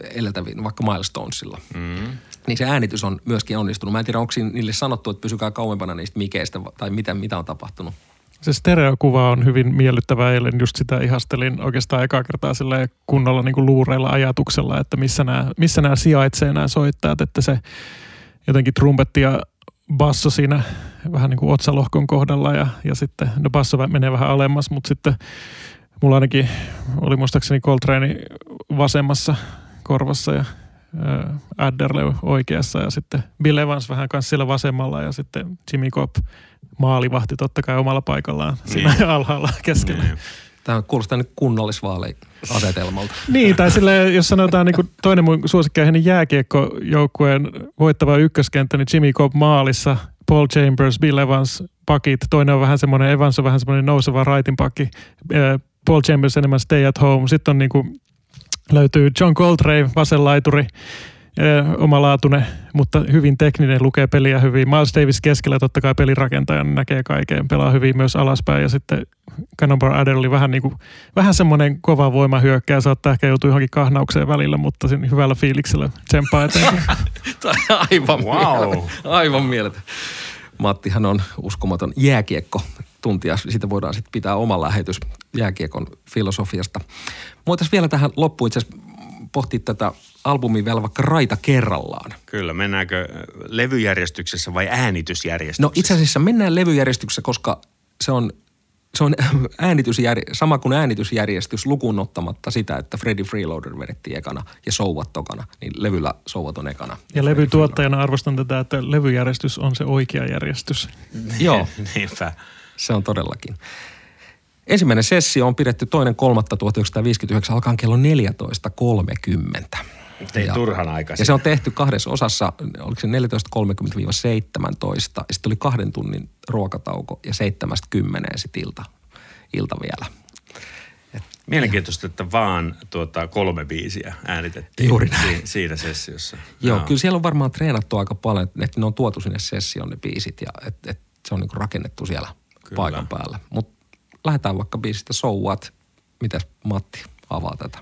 edeltäviin, vaikka Milestonesilla. Mm. Niin se äänitys on myöskin onnistunut. Mä en tiedä, onko niille sanottu, että pysykää kauempana niistä mikeistä tai mitä, mitä on tapahtunut. Se stereokuva on hyvin miellyttävä. Eilen just sitä ihastelin oikeastaan eka kertaa sillä kunnolla niin kuin luureilla ajatuksella, että missä nämä, missä nämä sijaitsee nämä soittajat. Että se jotenkin trumpetti ja basso siinä vähän niin kuin otsalohkon kohdalla ja, ja sitten, no basso menee vähän alemmas, mutta sitten mulla ainakin oli muistaakseni Coltrane vasemmassa korvassa ja Adderley oikeassa ja sitten Bill Evans vähän kanssa siellä vasemmalla ja sitten Jimmy Cobb maalivahti totta kai omalla paikallaan niin. siinä <laughs> alhaalla keskellä. Niin. Tämä kuulostaa nyt kunnallisvaali-asetelmalta. <laughs> niin, tai sille, jos sanotaan niin kuin toinen mun suosikkeihin jääkiekkojoukkueen voittava ykköskenttä, niin Jimmy Cobb maalissa, Paul Chambers, Bill Evans, pakit. Toinen on vähän semmoinen, Evans on vähän semmoinen nouseva raitin pakki. Paul Chambers enemmän stay at home. Sitten on niin kuin löytyy John Coltrane, vasenlaituri, omalaatuinen, mutta hyvin tekninen, lukee peliä hyvin. Miles Davis keskellä totta kai pelirakentajana näkee kaiken, pelaa hyvin myös alaspäin ja sitten Cannonball Adderley vähän, niin kuin, vähän semmoinen kova voima hyökkää, saattaa ehkä joutua johonkin kahnaukseen välillä, mutta siinä hyvällä fiiliksellä tsemppaa eteenpäin. <laughs> aivan wow. Aivan mieletön. Mattihan on uskomaton jääkiekko tuntia. Siitä voidaan sitten pitää oma lähetys jääkiekon filosofiasta. Voitaisiin vielä tähän loppuun itse pohtia tätä albumia vielä vaikka raita kerrallaan. Kyllä, mennäänkö levyjärjestyksessä vai äänitysjärjestyksessä? No itse asiassa mennään levyjärjestyksessä, koska se on se on <laughs> äänitysjär, sama kuin äänitysjärjestys lukuun ottamatta sitä, että Freddy Freeloader vedettiin ekana ja Souvat tokana, niin levyllä Souvat on ekana. Ja levytuottajana arvostan tätä, että levyjärjestys on se oikea järjestys. Joo, <laughs> Niinpä. se on todellakin. Ensimmäinen sessio on pidetty toinen 3.1959 alkaen kello 14.30. Tein Ja- turhan aikaisin. Ja se on tehty kahdessa osassa, oliko se 14.30-17, ja sitten oli kahden tunnin ruokatauko ja 7.10 sitten ilta, ilta vielä. Mielenkiintoista, että vaan tuota, kolme biisiä äänitettiin Juuri näin. si- siinä sessiossa. Joo, kyllä siellä on varmaan treenattu aika paljon, että ne on tuotu sinne sessioon ne biisit ja et, et se on niinku rakennettu siellä. Kyllä. paikan päällä. Mutta lähdetään vaikka biisistä So What. Mitäs Matti avaa tätä?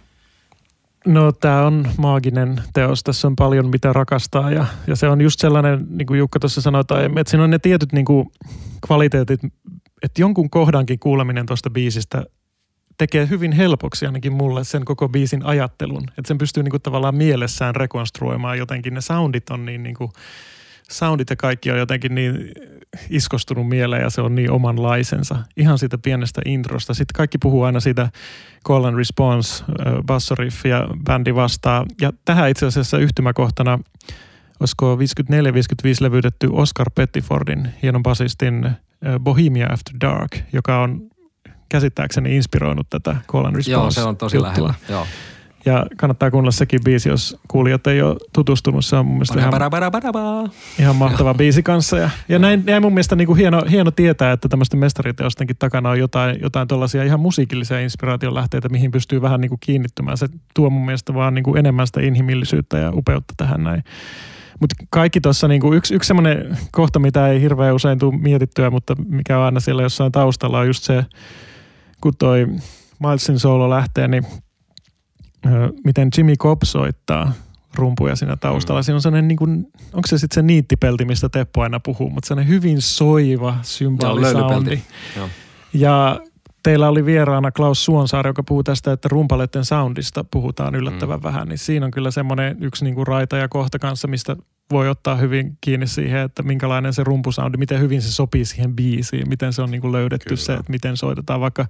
No tämä on maaginen teos. Tässä on paljon mitä rakastaa ja, ja se on just sellainen, niin kuin Jukka tuossa sanoi, että siinä on ne tietyt niin kuin kvaliteetit, että jonkun kohdankin kuuleminen tuosta biisistä tekee hyvin helpoksi ainakin mulle sen koko biisin ajattelun. Että sen pystyy niin kuin tavallaan mielessään rekonstruoimaan jotenkin. Ne soundit on niin, niin kuin, soundit ja kaikki on jotenkin niin iskostunut mieleen ja se on niin omanlaisensa. Ihan siitä pienestä introsta. Sitten kaikki puhuu aina siitä call and response, bassoriff ja bändi vastaa. Ja tähän itse asiassa yhtymäkohtana, olisiko 54-55 levytetty Oscar Pettifordin, hienon basistin Bohemia After Dark, joka on käsittääkseni inspiroinut tätä call and response Joo, se on tosi juttua. lähellä. Joo. Ja kannattaa kuunnella sekin biisi, jos kuulijat ei ole tutustunut. Se on mun mielestä ihan, ihan mahtava biisi kanssa. Ja, ja näin, näin mun mielestä niin kuin hieno, hieno tietää, että tämmöisten mestariteostenkin takana on jotain, jotain tuollaisia ihan musiikillisia inspiraation lähteitä, mihin pystyy vähän niin kuin kiinnittymään. Se tuo mun mielestä vaan niin kuin enemmän sitä inhimillisyyttä ja upeutta tähän näin. Mutta kaikki tuossa, niinku yksi, yksi semmoinen kohta, mitä ei hirveän usein tule mietittyä, mutta mikä on aina siellä jossain taustalla, on just se, kun toi Milesin solo lähtee, niin miten Jimmy Cobb soittaa rumpuja siinä taustalla. Siinä on sellainen, niin kuin, onko se sitten se niittipelti, mistä Teppo aina puhuu, mutta sellainen hyvin soiva. Joo. Ja teillä oli vieraana Klaus Suonsaari, joka puhuu tästä, että rumpaleiden soundista puhutaan yllättävän mm. vähän. Niin siinä on kyllä semmoinen yksi niin kuin raita ja kohta kanssa, mistä voi ottaa hyvin kiinni siihen, että minkälainen se rumpusoundi, miten hyvin se sopii siihen biisiin, miten se on niin kuin löydetty Kyllä. se, että miten soitetaan. Vaikka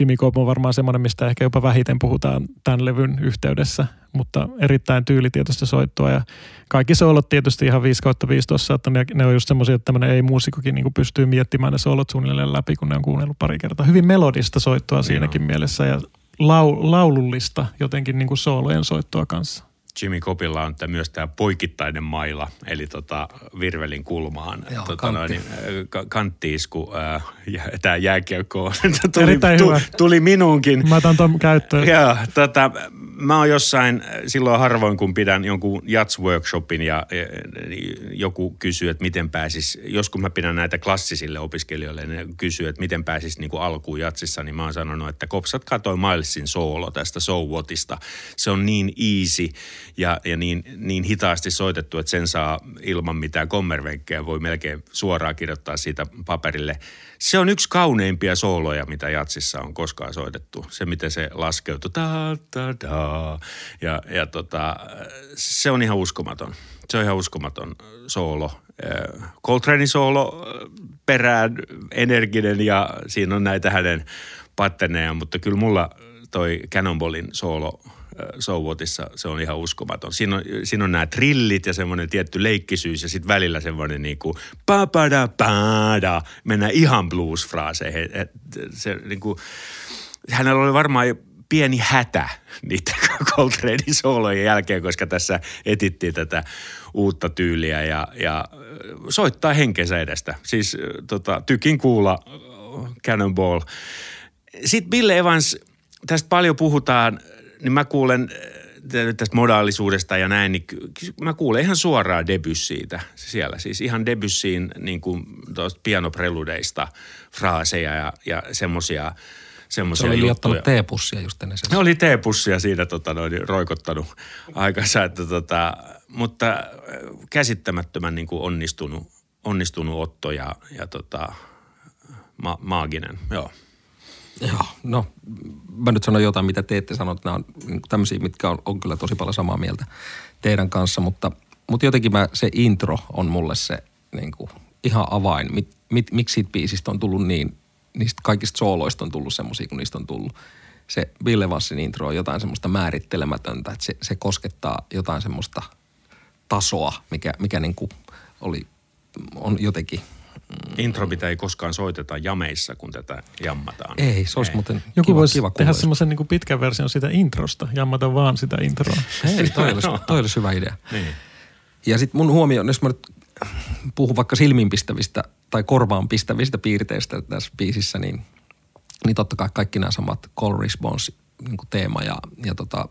Jimmy Cobb on varmaan semmoinen, mistä ehkä jopa vähiten puhutaan tämän levyn yhteydessä, mutta erittäin tyylitietoista soittoa ja kaikki soolot tietysti ihan 5 kautta 5 tuossa, että ne, ne on just semmoisia, että tämmöinen ei-muusikokin niin pystyy miettimään ne soolot suunnilleen läpi, kun ne on kuunnellut pari kertaa. Hyvin melodista soittoa siinäkin mielessä ja lau, laulullista jotenkin niin kuin soolojen soittoa kanssa. Jimmy Copilla on myös tämä poikittainen maila, eli tota, virvelin kulmaan Joo, tota, kantti. noin, äh, ka- kanttiisku, äh, ja, tämä jääkiekko <laughs> tuli, hyvä. tuli minuunkin. Mä otan tuon käyttöön. Joo, tota, mä oon jossain, silloin harvoin kun pidän jonkun jats-workshopin ja, ja joku kysyy, että miten pääsis, joskus mä pidän näitä klassisille opiskelijoille, ne kysyy, että miten pääsis niin kuin alkuun jatsissa, niin mä oon sanonut, että kopsat katoi Milesin soolo tästä So Whatista. Se on niin easy ja, ja niin, niin hitaasti soitettu, että sen saa ilman mitään kommervenkkejä, voi melkein suoraan kirjoittaa siitä paperille. Se on yksi kauneimpia sooloja, mitä jatsissa on koskaan soitettu. Se, miten se laskeutuu. Ta, ta, da. Ja, ja tota, se on ihan uskomaton. Se on ihan uskomaton soolo. Äh, Coltranein soolo äh, perään energinen ja siinä on näitä hänen patterneja, mutta kyllä mulla toi Cannonballin soolo äh, So Whatissa, se on ihan uskomaton. Siinä on, siinä on nämä trillit ja semmoinen tietty leikkisyys ja sitten välillä semmoinen niinku pa pa da mennään ihan blues-fraaseihin. Se niinku, hänellä oli varmaan pieni hätä niiden <laughs> Coltranein soolojen jälkeen, koska tässä etittiin tätä uutta tyyliä ja, ja soittaa henkensä edestä. Siis tota, tykin kuulla Cannonball. Sitten Bill Evans, tästä paljon puhutaan, niin mä kuulen äh, tästä modaalisuudesta ja näin, niin mä kuulen ihan suoraan Debussyitä siellä. Siis ihan Debussyin niin kuin pianopreludeista fraaseja ja, ja semmosia Se semmoisia oli juttuja. liottanut teepussia just ennen sen. Ne oli teepussia siinä tota, noin, roikottanut aikansa, että tota, mutta äh, käsittämättömän niin kuin onnistunut, onnistunut otto ja, ja tota, ma- maaginen, joo. Joo, no mä nyt sanon jotain, mitä te ette sano, että nämä on niin tämmöisiä, mitkä on, on kyllä tosi paljon samaa mieltä teidän kanssa, mutta, mutta jotenkin mä, se intro on mulle se niin kuin, ihan avain, mit, mit, miksi siitä biisistä on tullut niin, niistä kaikista sooloista on tullut semmoisia, kun niistä on tullut. Se Bill Evansin intro on jotain semmoista määrittelemätöntä, että se, se koskettaa jotain semmoista tasoa, mikä, mikä niin kuin oli, on jotenkin Intro, mitä ei koskaan soiteta jameissa, kun tätä jammataan. Ei, se olisi muuten Joku kiva, voisi kiva tehdä semmoisen niin pitkän version sitä introsta, jammata vaan sitä introa. <laughs> Ei, toi olisi, <laughs> toi olisi hyvä idea. Niin. Ja sitten mun huomio, jos mä nyt puhun vaikka silmiinpistävistä tai korvaan pistävistä piirteistä tässä biisissä, niin, niin totta kai kaikki nämä samat call response niin teema ja, ja tota,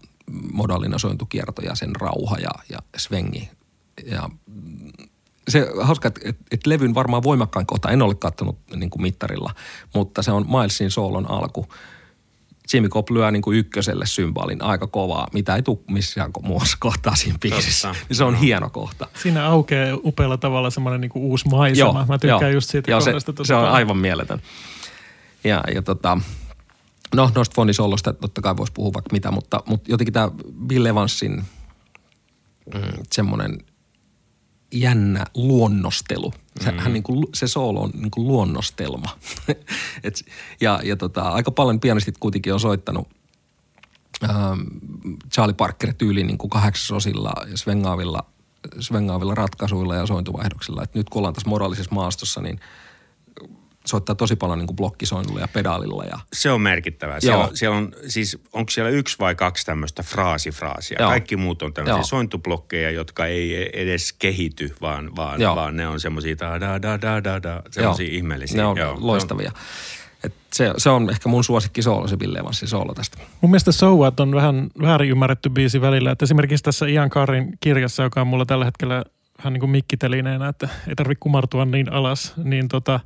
modaalinen sointukierto ja sen rauha ja, ja svengi. Ja se hauska, että, että, että levyn varmaan voimakkain kohta, en ole katsonut niin kuin mittarilla, mutta se on Milesin soolon alku. Jimmy Cobb lyö niin kuin ykköselle symbolin aika kovaa, mitä ei tule missään muussa kohtaa siinä biisissä. Totta. Niin se on Joo. hieno kohta. Siinä aukeaa upealla tavalla semmoinen niin uusi maisema. Mä tykkään joo. just siitä joo, se, se on paljon. aivan mieletön. Ja, ja tota, no noista fonisolosta totta kai voisi puhua vaikka mitä, mutta, mutta jotenkin tämä Bill Evansin mm, semmoinen jännä luonnostelu. Se, mm. hän niin kuin, se soolo on niin kuin luonnostelma. <laughs> Et, ja ja tota, aika paljon pianistit kuitenkin on soittanut ähm, Charlie Parker tyyliin niin kuin kahdeksasosilla ja svengaavilla, svengaavilla ratkaisuilla ja sointuvaihdoksilla. Et nyt kun ollaan tässä moraalisessa maastossa, niin soittaa tosi paljon niin kuin blokkisoinnulla ja pedaalilla. Ja, Se on merkittävää. Siellä, Joo. siellä on, siis onko siellä yksi vai kaksi tämmöistä fraasifraasia? Joo. Kaikki muut on tämmöisiä Joo. sointublokkeja, jotka ei edes kehity, vaan, vaan, Joo. vaan ne on semmoisia da da da da da da, semmoisia ihmeellisiä. Ne on Joo. loistavia. Et se, se on ehkä mun suosikki soolo, se Bill Evansin soolo tästä. Mun mielestä So What on vähän väärin ymmärretty biisi välillä. Että esimerkiksi tässä Ian Carrin kirjassa, joka on mulla tällä hetkellä vähän niin kuin mikkitelineenä, että ei tarvitse kumartua niin alas, niin tota,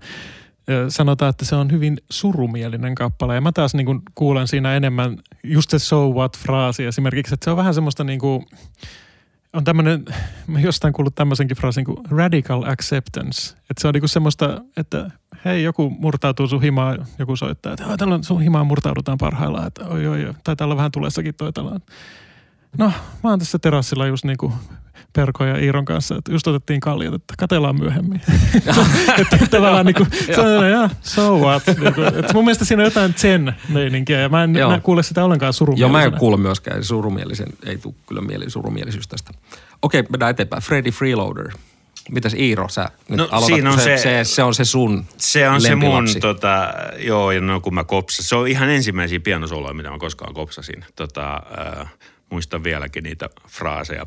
sanotaan, että se on hyvin surumielinen kappale. Ja mä taas niin kuin kuulen siinä enemmän just se so what-fraasi esimerkiksi, että se on vähän semmoista niin kuin, on tämmöinen, mä jostain kuullut tämmöisenkin fraasin kuin radical acceptance. Että se on niinku semmoista, että hei joku murtautuu sun himaan, joku soittaa, että "Oi, tällä on sun himaan murtaudutaan parhaillaan, että oi oi oi, tai täällä on vähän tulessakin toi tällainen. No, mä oon tässä terassilla just niinku Perko ja Iiron kanssa, että just otettiin kaljat, että katellaan myöhemmin. <laughs> että tavallaan niinku, se on ja, so what. Niinku, että mun mielestä siinä on jotain zen meininkiä ja mä en Joo. mä kuule sitä ollenkaan Joo, surumielisena. mä en kuule myöskään surumielisen, ei tule kyllä mieli, surumielisyys tästä. Okei, mennään eteenpäin. Freddy Freeloader. Mitäs Iiro, sä nyt No, aloitat, siinä on se, se- se, se, on se sun Se on se mun, tota, joo, ja no kun mä kopsasin. Se on ihan ensimmäisiä pianosoloja, mitä mä koskaan kopsasin. Tota, äh, muistan vieläkin niitä fraaseja.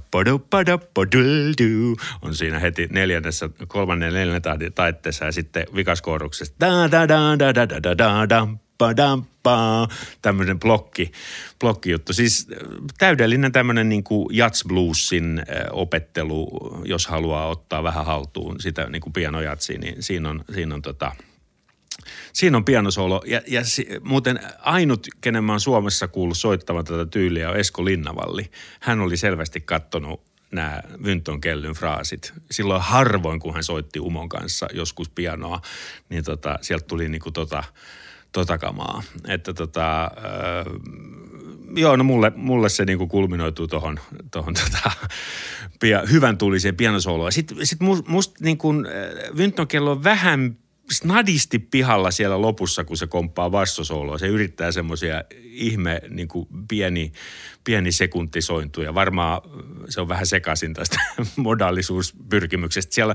On siinä heti neljännessä, kolmannen neljännen taitteessa ja sitten vikaskooruksessa. Da, da, da, da, da, da, da, da, da. Tämmöinen blokki, blokkijuttu. Siis äh, täydellinen tämmöinen niin kuin jats bluesin äh, opettelu, jos haluaa ottaa vähän haltuun sitä niin kuin pianojatsia, niin siinä on, siinä on tota, Siinä on pianosolo. Ja, ja si, muuten ainut, kenen mä oon Suomessa kuullut soittavan tätä tyyliä, on Esko Linnavalli. Hän oli selvästi kattonut nämä Vynton kellyn fraasit. Silloin harvoin, kun hän soitti Umon kanssa joskus pianoa, niin tota, sieltä tuli niinku tota, tota kamaa. Että tota, öö, joo, no mulle, mulle se niinku kulminoituu tuohon tohon tota, pia, hyvän tuliseen pianosoloon. Sitten sit must, must niinku, Vynton kello on vähän snadisti pihalla siellä lopussa, kun se komppaa bassosooloa. Se yrittää semmoisia ihme niin kuin pieni, pieni sekuntisointuja. Varmaan se on vähän sekaisin tästä <laughs> modaalisuuspyrkimyksestä. Siellä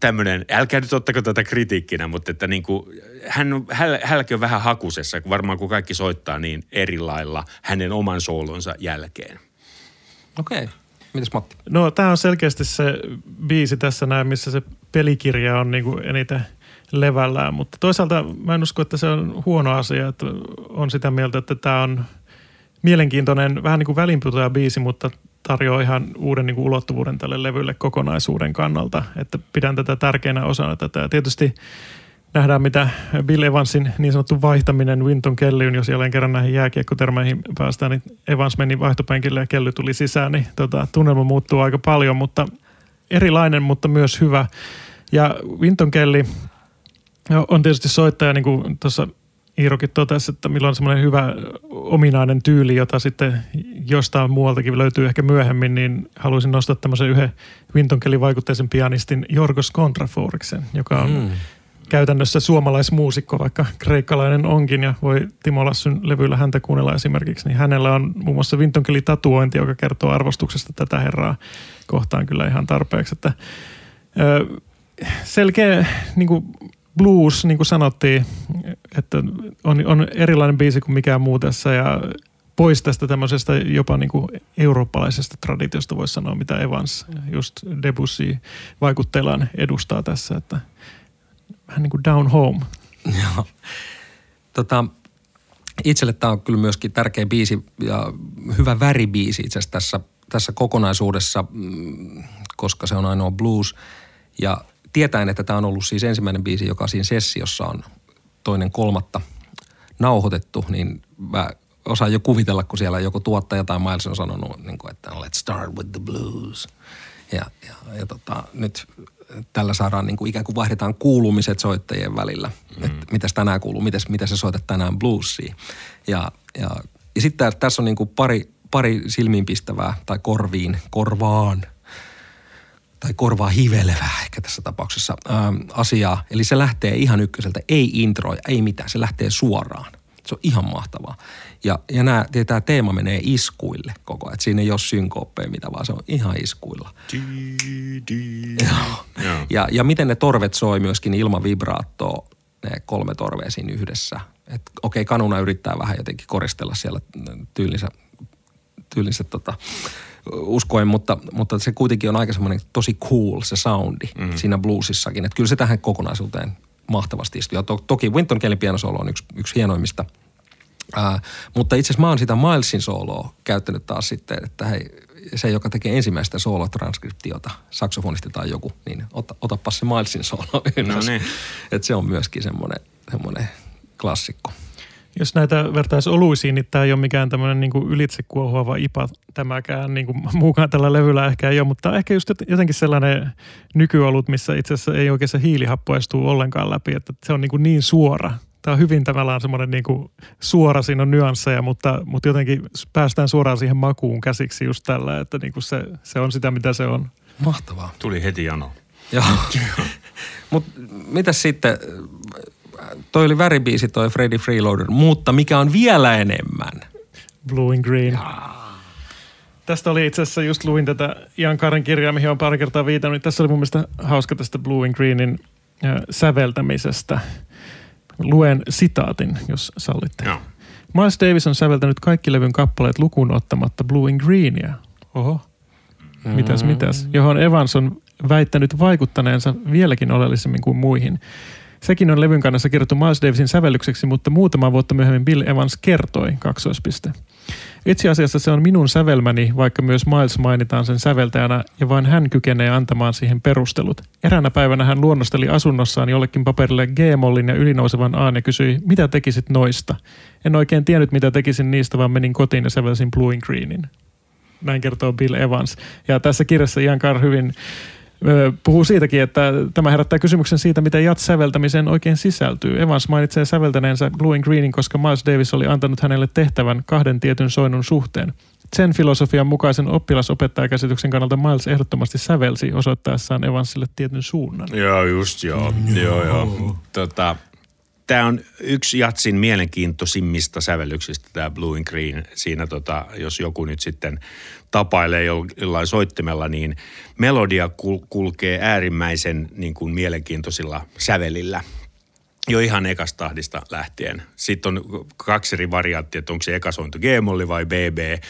tämmöinen, älkää nyt ottako tätä kritiikkinä, mutta että niin kuin, hän on, häl, on vähän hakusessa, kun varmaan kun kaikki soittaa niin eri lailla hänen oman soolonsa jälkeen. Okei. Mitäs Matti? No tämä on selkeästi se biisi tässä näin, missä se pelikirja on niinku eniten levällään, mutta toisaalta mä en usko, että se on huono asia, että on sitä mieltä, että tämä on mielenkiintoinen, vähän niin kuin välinputoja biisi, mutta tarjoaa ihan uuden niin kuin ulottuvuuden tälle levylle kokonaisuuden kannalta, että pidän tätä tärkeänä osana tätä. Ja tietysti nähdään, mitä Bill Evansin niin sanottu vaihtaminen Winton Kellyyn, jos jälleen kerran näihin jääkiekkotermeihin päästään, niin Evans meni vaihtopenkille ja Kelly tuli sisään, niin tota, tunnelma muuttuu aika paljon, mutta erilainen, mutta myös hyvä. Ja Winton Kelly on tietysti soittaja, niin kuin tuossa Iirokin totesi, että milloin on semmoinen hyvä ominainen tyyli, jota sitten jostain muualtakin löytyy ehkä myöhemmin, niin haluaisin nostaa tämmöisen yhden Winton Kelly vaikutteisen pianistin Jorgos Kontraforiksen, joka on Mm. käytännössä suomalaismuusikko, vaikka kreikkalainen onkin ja voi Timo Lassyn levyllä häntä kuunnella esimerkiksi, niin hänellä on muun muassa Vintonkeli tatuointi, joka kertoo arvostuksesta tätä herraa kohtaan kyllä ihan tarpeeksi. Että, selkeä niin kuin blues, niin kuin sanottiin, että on, on erilainen biisi kuin mikään muu tässä ja pois tästä tämmöisestä jopa niin kuin eurooppalaisesta traditiosta voisi sanoa, mitä Evans just Debussy vaikutteillaan edustaa tässä, että vähän niin kuin down home. <laughs> Joo. Tota, itselle tämä on kyllä myöskin tärkeä biisi ja hyvä väribiisi itse asiassa tässä, tässä kokonaisuudessa, mm, koska se on ainoa blues. Ja tietäen, että tämä on ollut siis ensimmäinen biisi, joka siinä sessiossa on toinen kolmatta nauhoitettu, niin mä osaan jo kuvitella, kun siellä joku tuottaja tai Miles on sanonut, niin kuin, että let's start with the blues. Ja, ja, ja tota, nyt tällä saadaan niin kuin ikään kuin vaihdetaan kuulumiset soittajien välillä. Mm. Että mitäs tänään kuuluu, mitäs, mitä sä soitat tänään bluesia. Ja, ja, ja sitten tässä on niin kuin pari, pari silmiinpistävää tai korviin, korvaan – tai korvaa hivelevää ehkä tässä tapauksessa ää, asiaa. Eli se lähtee ihan ykköseltä, ei introja, ei mitään, se lähtee suoraan. Se on ihan mahtavaa. Ja, ja nämä, tämä teema menee iskuille koko ajan. Siinä ei ole synkooppeja mitä, vaan se on ihan iskuilla. Ja, ja, ja miten ne torvet soi myöskin ilman vibraattoa, ne kolme torvea siinä yhdessä. Okei, okay, kanuna yrittää vähän jotenkin koristella siellä tyylinsä, tyylinsä tota, uskoen, mutta, mutta se kuitenkin on aika semmoinen tosi cool se soundi mm. siinä bluesissakin. Että kyllä se tähän kokonaisuuteen mahtavasti istuu. Ja to, toki Winton Kellin pianosolo on yksi, yksi hienoimmista. Ää, mutta itse asiassa mä oon sitä Milesin soloa käyttänyt taas sitten, että hei, se, joka tekee ensimmäistä soolotranskriptiota, saksofonisti tai joku, niin ota, otapa se Milesin solo ylös. No niin. Että se on myöskin semmoinen, semmoinen klassikko. Jos näitä vertaisi oluisiin, niin tämä ei ole mikään tämmöinen niin ylitse kuohuava ipa tämäkään, niin kuin <laughs> muukaan tällä levyllä ehkä ei ole, mutta ehkä just jotenkin sellainen nykyolut, missä itse asiassa ei oikein se hiilihappo estuu ollenkaan läpi, että se on niin, kuin niin suora. Tämä on hyvin tavallaan semmoinen niin kuin suora, siinä on nyansseja, mutta, mutta jotenkin päästään suoraan siihen makuun käsiksi just tällä, että niin kuin se, se on sitä, mitä se on. Mahtavaa. Tuli heti jano. Joo. <laughs> Mutta mitä sitten, toi oli väribiisi toi Freddy Freeloader, mutta mikä on vielä enemmän? Blue and Green. Jaa. Tästä oli itse asiassa, just luin tätä Ian Karen kirjaa, mihin on pari kertaa viitannut. Niin tässä oli mun mielestä hauska tästä Blue and Greenin äh, säveltämisestä. Luen sitaatin, jos sallitte. Joo. Miles Davis on säveltänyt kaikki levyn kappaleet lukuun ottamatta Blue and Greenia. Oho. Mitäs, mitäs? Johon Evans on väittänyt vaikuttaneensa vieläkin oleellisemmin kuin muihin. Sekin on levyn kannassa kirjoittu Miles Davisin sävellykseksi, mutta muutama vuotta myöhemmin Bill Evans kertoi, kaksoispiste. Itse asiassa se on minun sävelmäni, vaikka myös Miles mainitaan sen säveltäjänä, ja vain hän kykenee antamaan siihen perustelut. Eräänä päivänä hän luonnosteli asunnossaan jollekin paperille G-mollin ja ylinousevan A ja kysyi, mitä tekisit noista? En oikein tiennyt, mitä tekisin niistä, vaan menin kotiin ja sävelsin Blue and Greenin. Näin kertoo Bill Evans. Ja tässä kirjassa Ian Carr hyvin puhuu siitäkin, että tämä herättää kysymyksen siitä, mitä jats-säveltämiseen oikein sisältyy. Evans mainitsee säveltäneensä Blue and Greenin, koska Miles Davis oli antanut hänelle tehtävän kahden tietyn soinnun suhteen. Sen filosofian mukaisen oppilasopettajakäsityksen kannalta Miles ehdottomasti sävelsi osoittaessaan Evansille tietyn suunnan. Joo, just joo. Mm. Joo, joo. Tota, tämä on yksi Jatsin mielenkiintoisimmista sävellyksistä, tämä Blue and Green. Siinä tota, jos joku nyt sitten tapailee jollain soittimella, niin melodia kul- kulkee äärimmäisen niin kuin mielenkiintoisilla sävelillä jo ihan ekastahdista lähtien. Sitten on kaksi eri varianttia, että onko se ekasointu G-molli vai BB.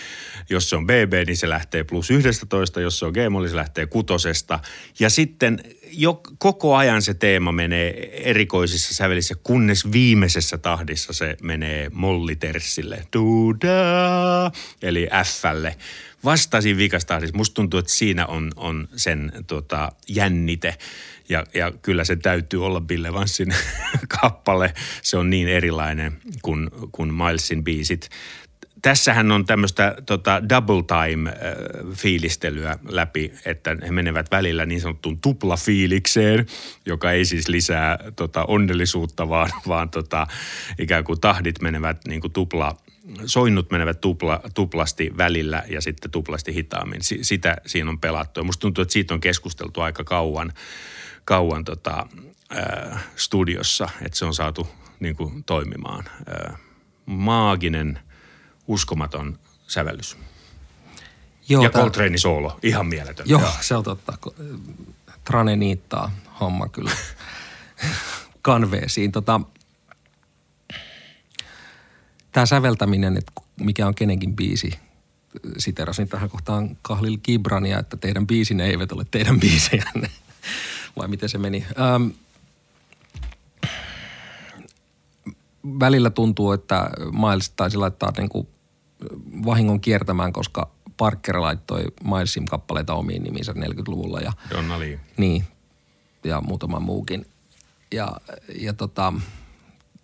Jos se on BB, niin se lähtee plus 11, jos se on G-molli, se lähtee kutosesta. Ja sitten jo koko ajan se teema menee erikoisissa sävelissä, kunnes viimeisessä tahdissa se menee molliterssille. Tuda, eli Flle vasta siinä vikastahdissa. Musta tuntuu, että siinä on, on sen tota, jännite. Ja, ja kyllä se täytyy olla Bill Evansin <laughs> kappale. Se on niin erilainen kuin, kuin Milesin biisit. Tässähän on tämmöistä tota, double time äh, fiilistelyä läpi, että he menevät välillä niin sanottuun tuplafiilikseen, joka ei siis lisää tota, onnellisuutta, vaan, vaan tota, ikään kuin tahdit menevät niin kuin tupla, soinnut menevät tupla, tuplasti välillä ja sitten tuplasti hitaammin. S- sitä siinä on pelattu. Ja musta tuntuu, että siitä on keskusteltu aika kauan, kauan tota, ää, studiossa, että se on saatu niin kuin, toimimaan. Ää, maaginen, uskomaton sävellys. Joo, ja Coltrane soolo, ihan mieletön. Joo, se on totta. Trane niittaa homma kyllä <laughs> kanveesiin. Tota, Tämä säveltäminen, että mikä on kenenkin biisi, siterasin tähän kohtaan Kahlil Gibrania, että teidän biisinne eivät ole teidän biisejänne. <laughs> Vai miten se meni? Ähm, välillä tuntuu, että Miles taisi laittaa niin kuin vahingon kiertämään, koska Parker laittoi Milesin kappaleita omiin nimiinsä 40-luvulla ja Donna Lee. niin, ja muutama muukin. Ja, ja tota,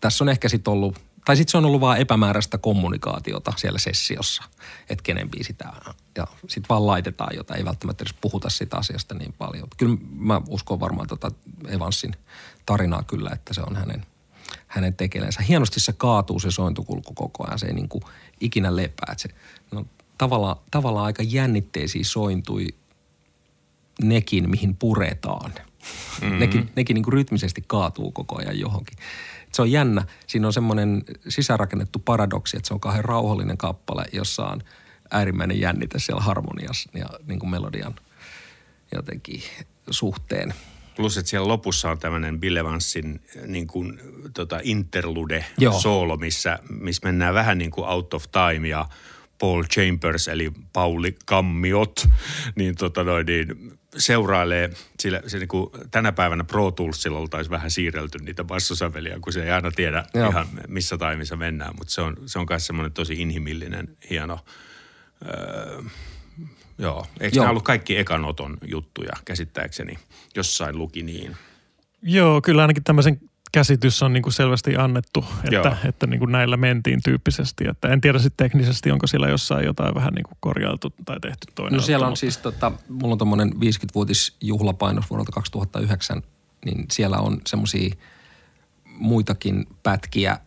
tässä on ehkä sitten ollut, tai sitten se on ollut vaan epämääräistä kommunikaatiota siellä sessiossa, että kenen biisi tämä on. Ja sitten vaan laitetaan jotain, ei välttämättä edes puhuta siitä asiasta niin paljon. Kyllä mä uskon varmaan tota Evansin tarinaa kyllä, että se on hänen, hänen tekeleensä. Hienosti se kaatuu se sointukulku koko ajan, se ei niinku ikinä lepää. Se, no, tavallaan, tavallaan aika jännitteisiä sointui nekin, mihin puretaan. Mm-hmm. Nekin, nekin niin kuin rytmisesti kaatuu koko ajan johonkin. Et se on jännä. Siinä on semmoinen sisärakennettu paradoksi, että se on kauhean rauhallinen kappale, jossa on äärimmäinen jännite siellä harmoniassa ja niin kuin melodian jotenkin suhteen. Plus, että siellä lopussa on tämmöinen Bill Evansin niin kuin, tota interlude Joo. soolo, missä, missä mennään vähän niin kuin out of time ja Paul Chambers eli Pauli Kammiot, niin, tota noin, niin seurailee, sillä, se niin kuin, tänä päivänä Pro Toolsilla oltaisiin vähän siirrelty niitä bassosäveliä, kun se ei aina tiedä Joo. ihan missä taimissa mennään, mutta se on, se on myös semmoinen tosi inhimillinen, hieno, öö, joo. Eikö Joo. nämä ollut kaikki ekanoton juttuja käsittääkseni? Jossain luki niin. Joo, kyllä ainakin tämmöisen käsitys on niin kuin selvästi annettu, Joo. että, että niin kuin näillä mentiin tyyppisesti. Että en tiedä sitten teknisesti, onko siellä jossain jotain vähän niin kuin korjailtu tai tehty toinen. No siellä on mutta- siis, tota, mulla on tommonen 50-vuotisjuhlapainos vuodelta 2009, niin siellä on semmosia muitakin pätkiä,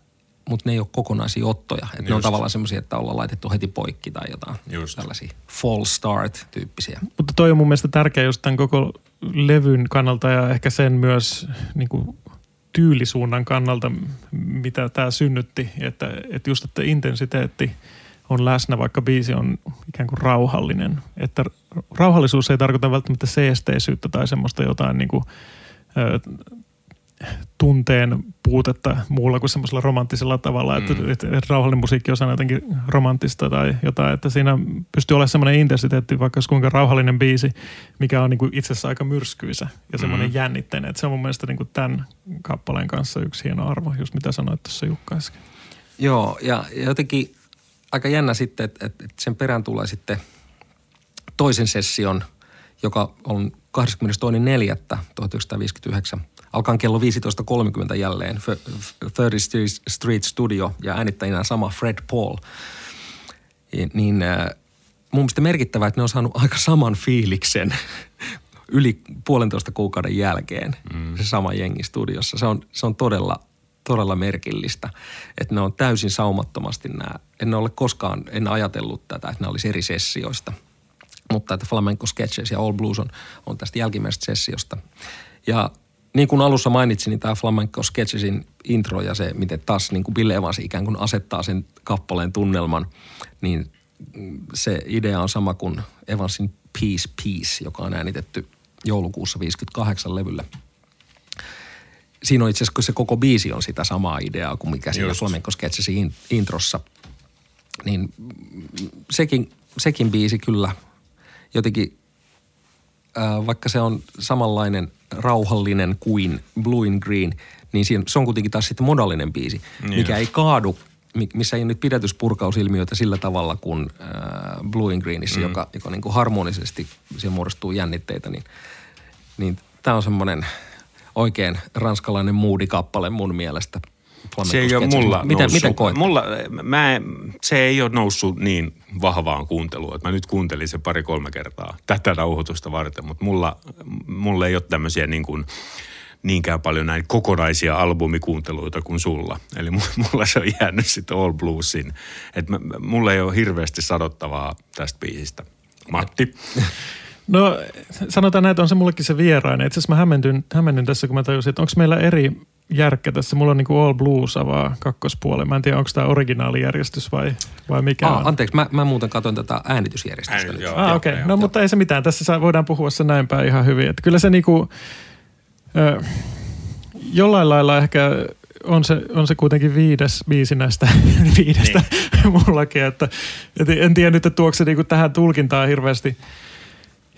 mutta ne ei ole kokonaisia ottoja. Et ne on tavallaan semmoisia, että ollaan laitettu heti poikki tai jotain Just. tällaisia fall start-tyyppisiä. Mutta toi on mun mielestä tärkeä just tämän koko levyn kannalta ja ehkä sen myös niin kuin tyylisuunnan kannalta, mitä tämä synnytti. Että, että just, että intensiteetti on läsnä, vaikka biisi on ikään kuin rauhallinen. Että rauhallisuus ei tarkoita välttämättä seesteisyyttä tai semmoista jotain niin kuin, tunteen puutetta muulla kuin semmoisella romanttisella tavalla, että, Mm. että, että rauhallinen musiikki on jotenkin romanttista tai jotain, että siinä pystyy olemaan semmoinen intensiteetti, vaikka olisi kuinka rauhallinen biisi, mikä on niin kuin itse asiassa aika myrskyisä ja semmoinen Mm. jännitteinen. Että se on mun mielestä niin kuin tämän kappaleen kanssa yksi hieno arvo, just mitä sanoit tuossa Jukka äsken. Joo, ja, jotenkin aika jännä sitten, että, että että sen perään tulee sitten toisen session, joka on 22.4.1959. Alkaa kello 15.30 jälleen F- F- 30th Street Studio ja äänittäjänä sama Fred Paul. Niin äh, mun mielestä merkittävää, että ne on saanut aika saman fiiliksen <laughs> yli puolentoista kuukauden jälkeen mm. se sama jengi studiossa. Se on, se on todella, todella merkillistä, että ne on täysin saumattomasti nämä. En ole koskaan, en ajatellut tätä, että ne olisi eri sessioista. Mutta että Flamenco Sketches ja All Blues on, on tästä jälkimmäisestä sessiosta. Ja niin kuin alussa mainitsin, niin tämä Flamenco Sketchesin intro ja se, miten taas niin kuin Bill Evans ikään kuin asettaa sen kappaleen tunnelman, niin se idea on sama kuin Evansin Peace Peace, joka on äänitetty joulukuussa 58 levyllä. Siinä on itse asiassa, se koko biisi on sitä samaa ideaa kuin mikä siinä. Flamenco Sketchesin in- introssa. Niin sekin, sekin biisi kyllä jotenkin vaikka se on samanlainen rauhallinen kuin Blue in Green, niin siinä, se on kuitenkin taas sitten modallinen biisi, Niin mikä just. ei kaadu, mi- missä ei nyt pidätyspurkausilmiöitä sillä tavalla kuin äh, Blue in Greenissä, mm. joka, joka niin kuin harmonisesti siellä muodostuu jännitteitä, niin, niin tämä on semmoinen oikein ranskalainen moodikappale mun mielestä. Se ei ole mulla miten, noussut. miten koet? Mulla, mä, se ei ole noussut niin vahvaan kuunteluun, että mä nyt kuuntelin se pari-kolme kertaa tätä nauhoitusta varten, mutta mulla, mulla ei ole tämmöisiä niin kuin, niinkään paljon näin kokonaisia albumikuunteluita kuin sulla. Eli mu- <laughs> mulla se on jäänyt sitten All Bluesin. Että mä- mulla ei ole hirveästi sadottavaa tästä biisistä. Matti? <laughs> No sanotaan näin, että on se mullekin se vierainen. Itse asiassa mä hämmennyn, hämmennyn tässä, kun mä tajusin, että onko meillä eri järkkä tässä. Mulla on niin kuin All Blues avaa kakkospuoli. Mä en tiedä, onko tämä originaalijärjestys vai, vai mikä Aa, on. anteeksi, mä, mä muuten katson tätä äänitysjärjestystä. Äänitys, nyt. joo. Ah, okei. Okay. No joo. mutta ei se mitään. Tässä saa, voidaan puhua se näin päin ihan hyvin. Että kyllä se niinku, ö, jollain lailla ehkä on se, on se kuitenkin viides biisi näistä <laughs> viidestä niin. mullakin. Että, et en tiedä nyt, että tuokse niinku tähän tulkintaan hirveästi,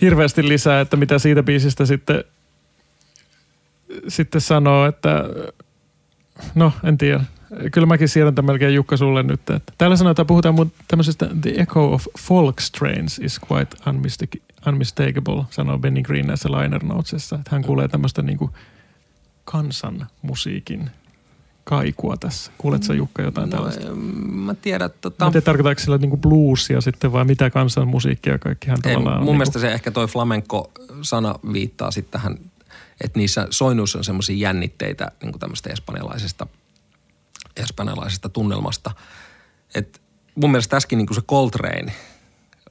hirveästi lisää, että mitä siitä biisistä sitten, sitten sanoo, että no en tiedä. Kyllä mäkin siirrän tämän melkein Jukka sulle nyt. Että täällä sanotaan, puhutaan mun tämmöisestä The Echo of Folk Strains is quite unmistak- unmistakable, sanoo Benny Green näissä liner notesissa. Että hän kuulee tämmöistä niinku kansanmusiikin kaikua tässä. Kuuletko Jukka jotain No, tällaista? mä tiedän, Mä tota, en tiedä, tarkoittaako sillä niinku bluesia sitten vai mitä kansanmusiikkia kaikki hän ei, tavallaan mun on. mielestä se ehkä toi flamenco-sana viittaa sitten tähän, että niissä soinnuissa on semmoisia jännitteitä niin kuin tämmöistä espanjalaisesta, espanjalaisesta tunnelmasta. Et mun mielestä tässäkin niin kuin se Coltrane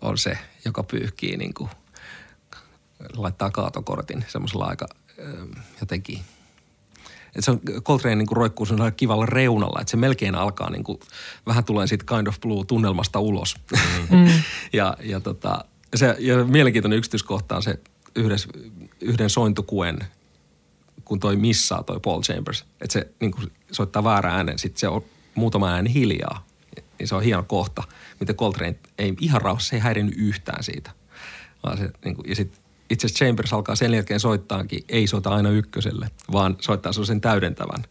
on se, joka pyyhkii niin kuin, laittaa kaatokortin semmoisella aika ö, jotenkin että se on, Coltrane niin kuin roikkuu sellaisella kivalla reunalla, että se melkein alkaa niin kuin, vähän tulee siitä kind of blue tunnelmasta ulos. Mm. <laughs> ja, ja, tota, se, ja mielenkiintoinen yksityiskohta on se yhdessä, yhden sointukuen, kun toi missaa toi Paul Chambers, että se niin kuin soittaa väärän äänen, sitten se on muutama ääni hiljaa. Niin se on hieno kohta, miten Coltrane ei ihan rauhassa, se ei häirinyt yhtään siitä. Vaan se, niin kuin, ja sitten itse asiassa Chambers alkaa sen jälkeen soittaakin, ei soita aina ykköselle, vaan soittaa sen täydentävän,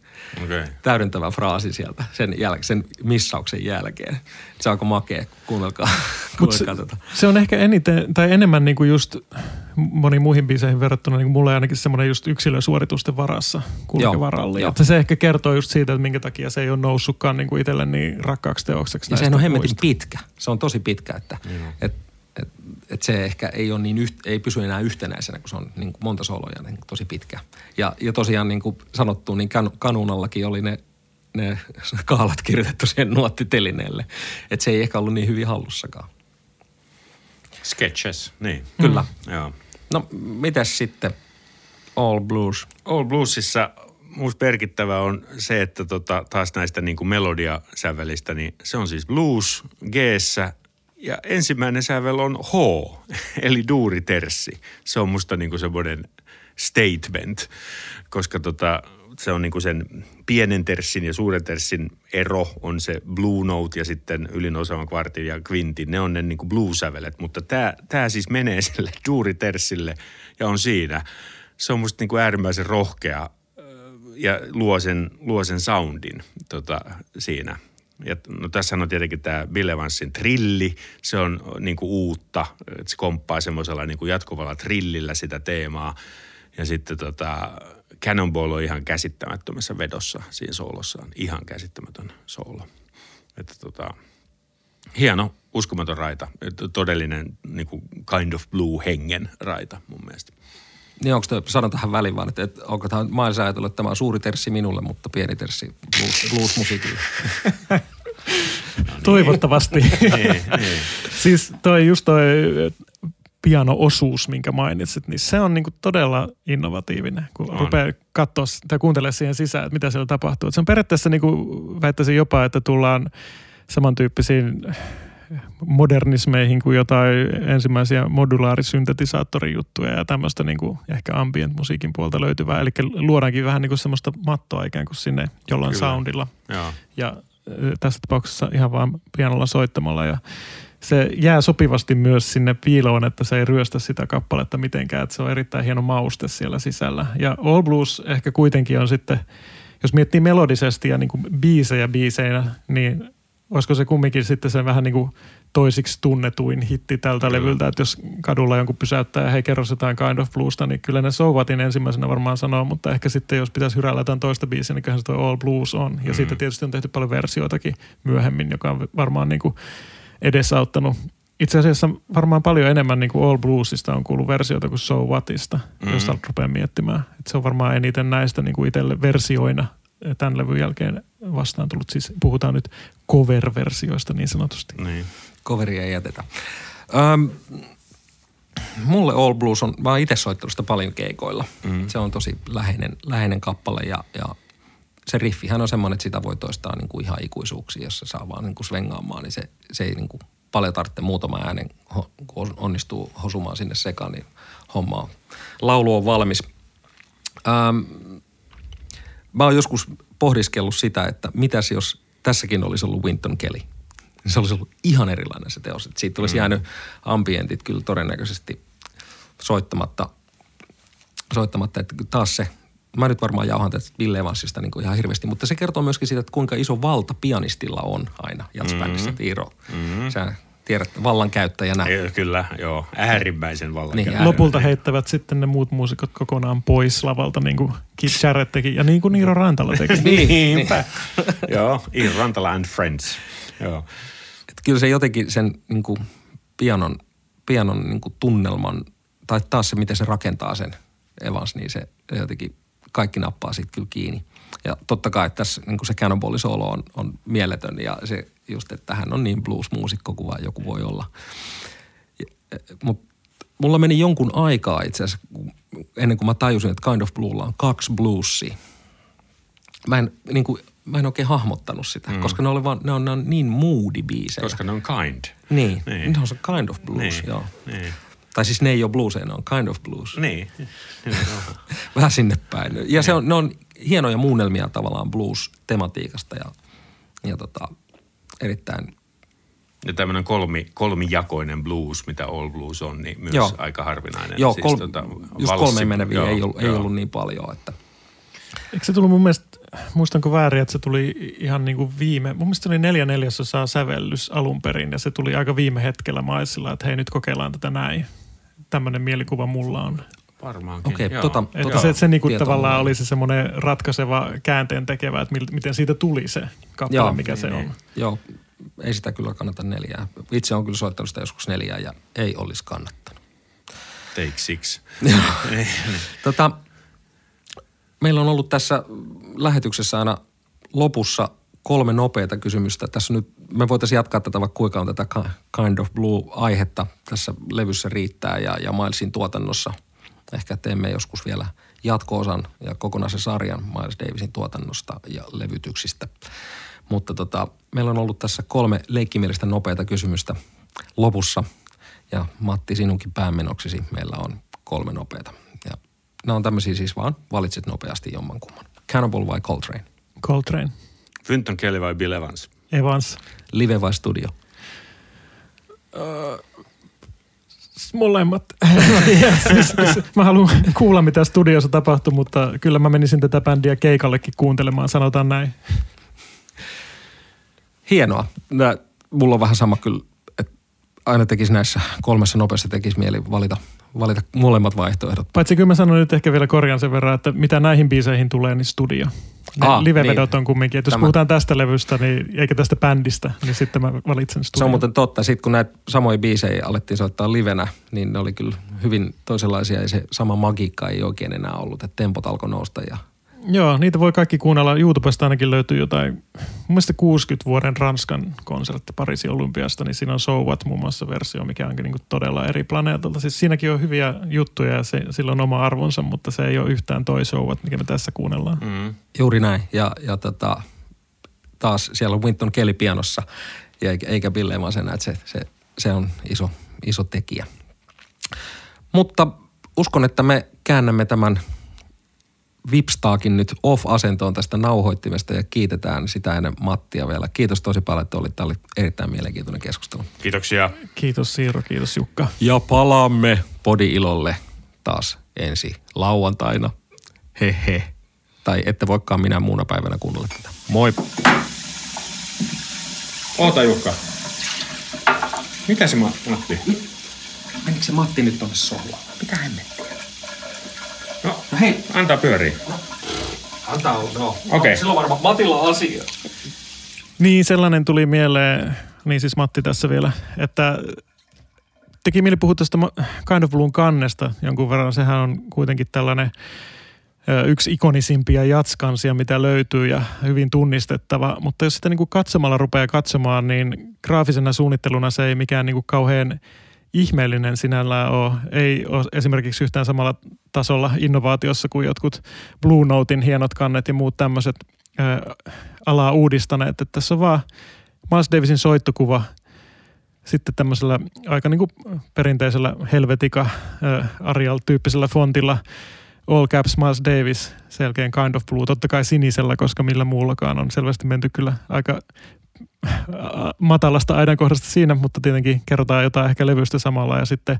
Okei. täydentävän fraasin sieltä sen, jäl- sen missauksen jälkeen. Se on aika makea, kuunnelkaa, Mut se, kuunnelkaa tota. se on ehkä eniten, tai enemmän niinku just moniin muihin biiseihin verrattuna, niin mulla on ainakin semmoinen just yksilösuoritusten varassa kulkeva ralli. Että se ehkä kertoo just siitä, että minkä takia se ei ole noussutkaan niinku itselle niin rakkaaksi teokseksi. Ja sehän on hemmetin pitkä. Se on tosi pitkä, että et, et, et se ehkä ei, ole niin yht, ei pysy enää yhtenäisenä, kun se on niin kuin monta soloja niin tosi pitkä. Ja, ja tosiaan niin kuin sanottu, niin kan, kanunallakin oli ne, ne <laughs> kaalat kirjoitettu siihen nuottitelineelle. Että se ei ehkä ollut niin hyvin hallussakaan. Sketches, niin. Kyllä. Joo. No, mitäs sitten All Blues? All Bluesissa musta merkittävä on se, että tota, taas näistä niin kuin melodiasävelistä, niin se on siis blues g ja ensimmäinen sävel on H, eli duuriterssi. Se on musta niin kuin semmoinen statement, koska tota, se on niin kuin sen pienen terssin ja suuren terssin ero on se blue note ja sitten ylinosaavan kvartin ja kvintin. Ne on ne niin kuin blues-sävelet, mutta tämä, tämä siis menee <laughs> sille duuriterssille ja on siinä. Se on musta niin kuin äärimmäisen rohkea ja luo sen, luo sen soundin tota, siinä. Ja, no tässä on tietenkin tämä Bill Evansin trilli, se on niin kuin uutta, että se komppaa semmoisella niin kuin jatkuvalla trillillä sitä teemaa. Ja sitten tota, Cannonball on ihan käsittämättömässä vedossa siinä soolossaan, ihan käsittämätön soolo. Että tota, hieno, uskomaton raita, todellinen niin kuin kind of blue hengen raita mun mielestä. Niin onko toi, sanon tähän väliin vaan, että, että onko tämä, mä olisin ajatellut, että tämä on suuri terssi minulle, mutta pieni terssi blues, blues-musiikille. <laughs> Toivottavasti. niin, niin. siis toi just toi piano-osuus, minkä mainitsit, niin se on niinku todella innovatiivinen, kun On. rupeaa katsoa tai kuuntelemaan siihen sisään, että mitä siellä tapahtuu. Et se on periaatteessa, niinku, väittäisin jopa, että tullaan samantyyppisiin modernismeihin kuin jotain ensimmäisiä modulaarisyntetisaattorijuttuja ja tämmöistä niinku ehkä ambient musiikin puolta löytyvää. Eli luodaankin vähän niinku semmoista mattoa ikään kuin sinne jollain Kyllä. soundilla Joo. ja ö, tässä tapauksessa ihan vaan pianolla soittamalla ja se jää sopivasti myös sinne piiloon, että se ei ryöstä sitä kappaletta mitenkään, että se on erittäin hieno mauste siellä sisällä. Ja All Blues ehkä kuitenkin on sitten, jos miettii melodisesti ja niin kuin biisejä biiseinä, niin olisiko se kumminkin sitten se vähän niin kuin toisiksi tunnetuin hitti tältä Kyllä. levyltä, että jos kadulla jonkun pysäyttää ja hei kerro jotain Kind of Bluesta, niin kyllä ne So Whatin ensimmäisenä varmaan sanoo, mutta ehkä sitten jos pitäisi hyräillä jotain toista biisiä, niin kyllähän se toi All Blues on. Ja Mm. siitä tietysti on tehty paljon versioitakin myöhemmin, joka on varmaan niin kuin edesauttanut. Itse asiassa varmaan paljon enemmän niin kuin All Bluesista on kuullut versioita kuin So Whatista, mm. jos rupeaa miettimään. Et se on varmaan eniten näistä niin kuin itselle versioina tämän levyn jälkeen vastaan tullut. Siis puhutaan nyt cover-versioista niin sanotusti. Niin. Coveria ei jätetä. Öm, mulle All Blues on, mä oon itse soittanut sitä paljon keikoilla. Mm. Se on tosi läheinen, läheinen kappale ja, ja se riffihän on semmoinen, että sitä voi toistaa niin kuin ihan ikuisuuksia, jos se saa vaan niin kuin svengaamaan, niin se, se ei niin kuin paljon tarvitse muutama äänen, kun onnistuu hosumaan sinne sekaan, niin homma on. Laulu on valmis. Ähm, mä oon joskus pohdiskellut sitä, että mitäs jos tässäkin olisi ollut Winton Kelly. Se olisi ollut ihan erilainen se teos. Että siitä olisi mm. jäänyt ambientit kyllä todennäköisesti soittamatta. soittamatta. Että taas se, mä nyt varmaan jauhan tästä Ville Evansista niin ihan hirveästi, mutta se kertoo myöskin siitä, että kuinka iso valta pianistilla on aina jatsbändissä. Mm-hmm. Iiro, mm-hmm. sä tiedät vallankäyttäjänä. Kyllä, joo. Äärimmäisen vallankäyttäjänä. Niin, Lopulta heittävät sitten ne muut muusikot kokonaan pois lavalta, niin kuin Kit Jarrett teki ja niin kuin Iiro Rantala teki. <laughs> niin, niinpä. joo, Iiro Rantala and Friends. Joo. Et kyllä se jotenkin sen niin kuin pianon, pianon niin kuin tunnelman, tai taas se, miten se rakentaa sen Evans, niin se, se jotenkin kaikki nappaa sitten kyllä kiinni. Ja totta kai tässä niin kuin se Cannonball solo on, on mieletön ja se just, että hän on niin blues-muusikko kuin vaan joku voi olla. Mutta mulla meni jonkun aikaa itse asiassa, ennen kuin mä tajusin, että Kind of Bluella on kaksi bluesia. Mä en, niin kuin, mä en oikein hahmottanut sitä, mm. koska ne, oli vaan, ne, on, ne on niin moody biisejä. Koska ne on kind. Niin, niin. ne on se kind of blues, niin. joo. Niin. Tai siis ne ei ole blues, ne on kind of blues. Niin. <laughs> Vähän sinne päin. Ja niin. se on, ne on hienoja muunnelmia tavallaan blues-tematiikasta ja, ja tota, erittäin ja tämmöinen kolmi, kolmijakoinen blues, mitä all blues on, niin myös joo. aika harvinainen. Joo, siis kol, tota, just kolmeen meneviä joo, ei, ollut, joo. ei ollut niin paljon. Että. Eikö se tullut mun mielestä, muistanko väärin, että se tuli ihan niin kuin viime, mun mielestä se oli neljä neljäsosaa sävellys alun perin ja se tuli aika viime hetkellä maisilla, että hei nyt kokeillaan tätä näin. Tämmöinen mielikuva mulla on. Varmaankin. Okei, okay, tota, että tota, se, se niinku tavallaan oli se semmoinen ratkaiseva käänteen tekevä, että miten siitä tuli se kappale, joo, mikä niin, se niin. on. Joo, ei sitä kyllä kannata neljää. Itse on kyllä soittanut sitä joskus neljää ja ei olisi kannattanut. Take six. <laughs> tota, meillä on ollut tässä lähetyksessä aina lopussa kolme nopeata kysymystä. Tässä nyt me voitaisiin jatkaa tätä vaikka kuinka on tätä Kind of Blue-aihetta tässä levyssä riittää ja, ja Milesin tuotannossa – Ehkä teemme joskus vielä jatko-osan ja kokonaisen sarjan Miles Davisin tuotannosta ja levytyksistä. Mutta tota, meillä on ollut tässä kolme leikkimielistä nopeata kysymystä lopussa. Ja Matti, sinunkin päämenoksesi meillä on kolme nopeata. Ja nämä on tämmöisiä siis vaan, valitset nopeasti jommankumman. Cannibal vai Coltrane? Coltrane. Fynton Kelly vai Bill Evans? Evans. Live vai studio? Uh, molemmat. <laughs> mä haluan kuulla, mitä studiossa tapahtui, mutta kyllä mä menisin tätä bändiä keikallekin kuuntelemaan, sanotaan näin. Hienoa. Mulla on vähän sama kyllä, että aina tekisi näissä kolmessa nopeassa tekisi mieli valita, valita molemmat vaihtoehdot. Paitsi kyllä mä sanon nyt ehkä vielä korjan sen verran, että mitä näihin biiseihin tulee, niin studio. Ne Aa, livevedot niin. on kumminkin. Että jos Tämä. puhutaan tästä levystä, niin, eikä tästä bändistä, niin sitten mä valitsen studion. Se on muuten totta. Sitten kun näitä samoja biisejä alettiin soittaa livenä, niin ne oli kyllä hyvin toisenlaisia ja se sama magiikka ei oikein enää ollut. Että tempot alkoi nousta ja Joo, niitä voi kaikki kuunnella. YouTubesta ainakin löytyy jotain, mun mielestä 60 vuoden Ranskan konsertti Pariisin olympiasta, niin siinä on So What muun muassa versio, mikä onkin niin todella eri planeetalta. Siis siinäkin on hyviä juttuja ja se, sillä on oma arvonsa, mutta se ei ole yhtään toi So What, mikä me tässä kuunnellaan. Mm. Juuri näin. Ja, ja tota, taas siellä on Winton Kelly pianossa ja eikä, eikä Bill Evansen, että se, se, se on iso, iso tekijä. Mutta uskon, että me käännämme tämän Vipstaakin nyt off-asentoon tästä nauhoittimesta ja kiitetään sitä ennen Mattia vielä. Kiitos tosi paljon, että olit. Tämä oli erittäin mielenkiintoinen keskustelu. Kiitoksia. Kiitos Siiro, kiitos Jukka. Ja palaamme Podi-ilolle taas ensi lauantaina. Hehe. Tai ette voikaan minä muuna päivänä kuunnella tätä. Moi. Oota Jukka. Mitä se Matti? Menikö se Matti nyt tonne sohvaan? Mitä hemmettiä? No, hei. Antaa pyöriä. No. Antaa, no. Okei. Okay. Silloin varmaan Matilla asia. Niin, sellainen tuli mieleen, niin siis Matti tässä vielä, että teki mieli puhua tästä Kind of Blue'n kannesta jonkun verran. Sehän on kuitenkin tällainen yksi ikonisimpia jatskansia, mitä löytyy ja hyvin tunnistettava. Mutta jos sitä niin kuin katsomalla rupeaa katsomaan, niin graafisena suunnitteluna se ei mikään niin kuin kauhean ihmeellinen sinällään ole. Ei ole esimerkiksi yhtään samalla tasolla innovaatiossa kuin jotkut Blue Notein hienot kannet ja muut tämmöiset alaa uudistaneet. Että tässä on vaan Miles Davisin soittokuva sitten tämmöisellä aika niin kuin perinteisellä Helvetica Arial-tyyppisellä fontilla All Caps Miles Davis, selkeän Kind of Blue, totta kai sinisellä, koska millä muullakaan on selvästi menty kyllä aika matalasta aidankohdasta siinä, mutta tietenkin kerrotaan jotain ehkä levystä samalla ja sitten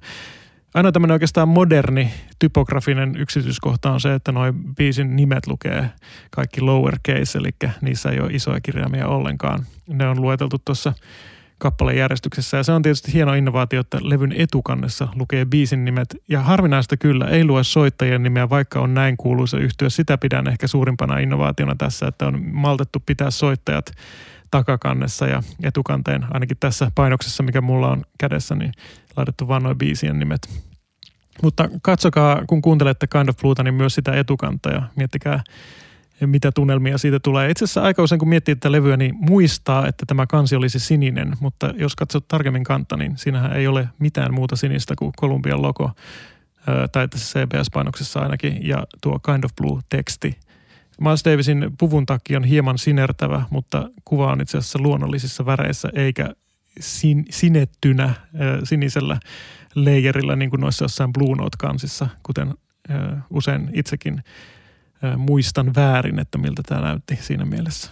aina tämmöinen oikeastaan moderni typografinen yksityiskohta on se, että noin biisin nimet lukee kaikki lowercase, eli niissä ei ole isoja kirjaimia ollenkaan. Ne on lueteltu tuossa kappalejärjestyksessä ja se on tietysti hieno innovaatio, että levyn etukannessa lukee biisin nimet ja harvinaista kyllä ei lue soittajien nimeä, vaikka on näin kuuluisa yhtyä. Sitä pidän ehkä suurimpana innovaationa tässä, että on maltettu pitää soittajat takakannessa ja etukanteen, ainakin tässä painoksessa, mikä mulla on kädessä, niin laitettu vaan noin biisien nimet. Mutta katsokaa, kun kuuntelette Kind of Blueta, niin myös sitä etukanta ja miettikää, mitä tunnelmia siitä tulee. Itse asiassa aika usein, kun miettii tätä levyä, niin muistaa, että tämä kansi olisi sininen, mutta jos katsot tarkemmin kanta, niin siinähän ei ole mitään muuta sinistä kuin Columbian logo, tai tässä CBS-painoksessa ainakin, ja tuo Kind of Blue-teksti. Miles Davisin puvun takki on hieman sinertävä, mutta kuva on itse asiassa luonnollisissa väreissä eikä sin, sinettynä äh, sinisellä leijerillä niin kuin noissa jossain Blue Note-kansissa, kuten äh, usein itsekin äh, muistan väärin, että miltä tämä näytti siinä mielessä.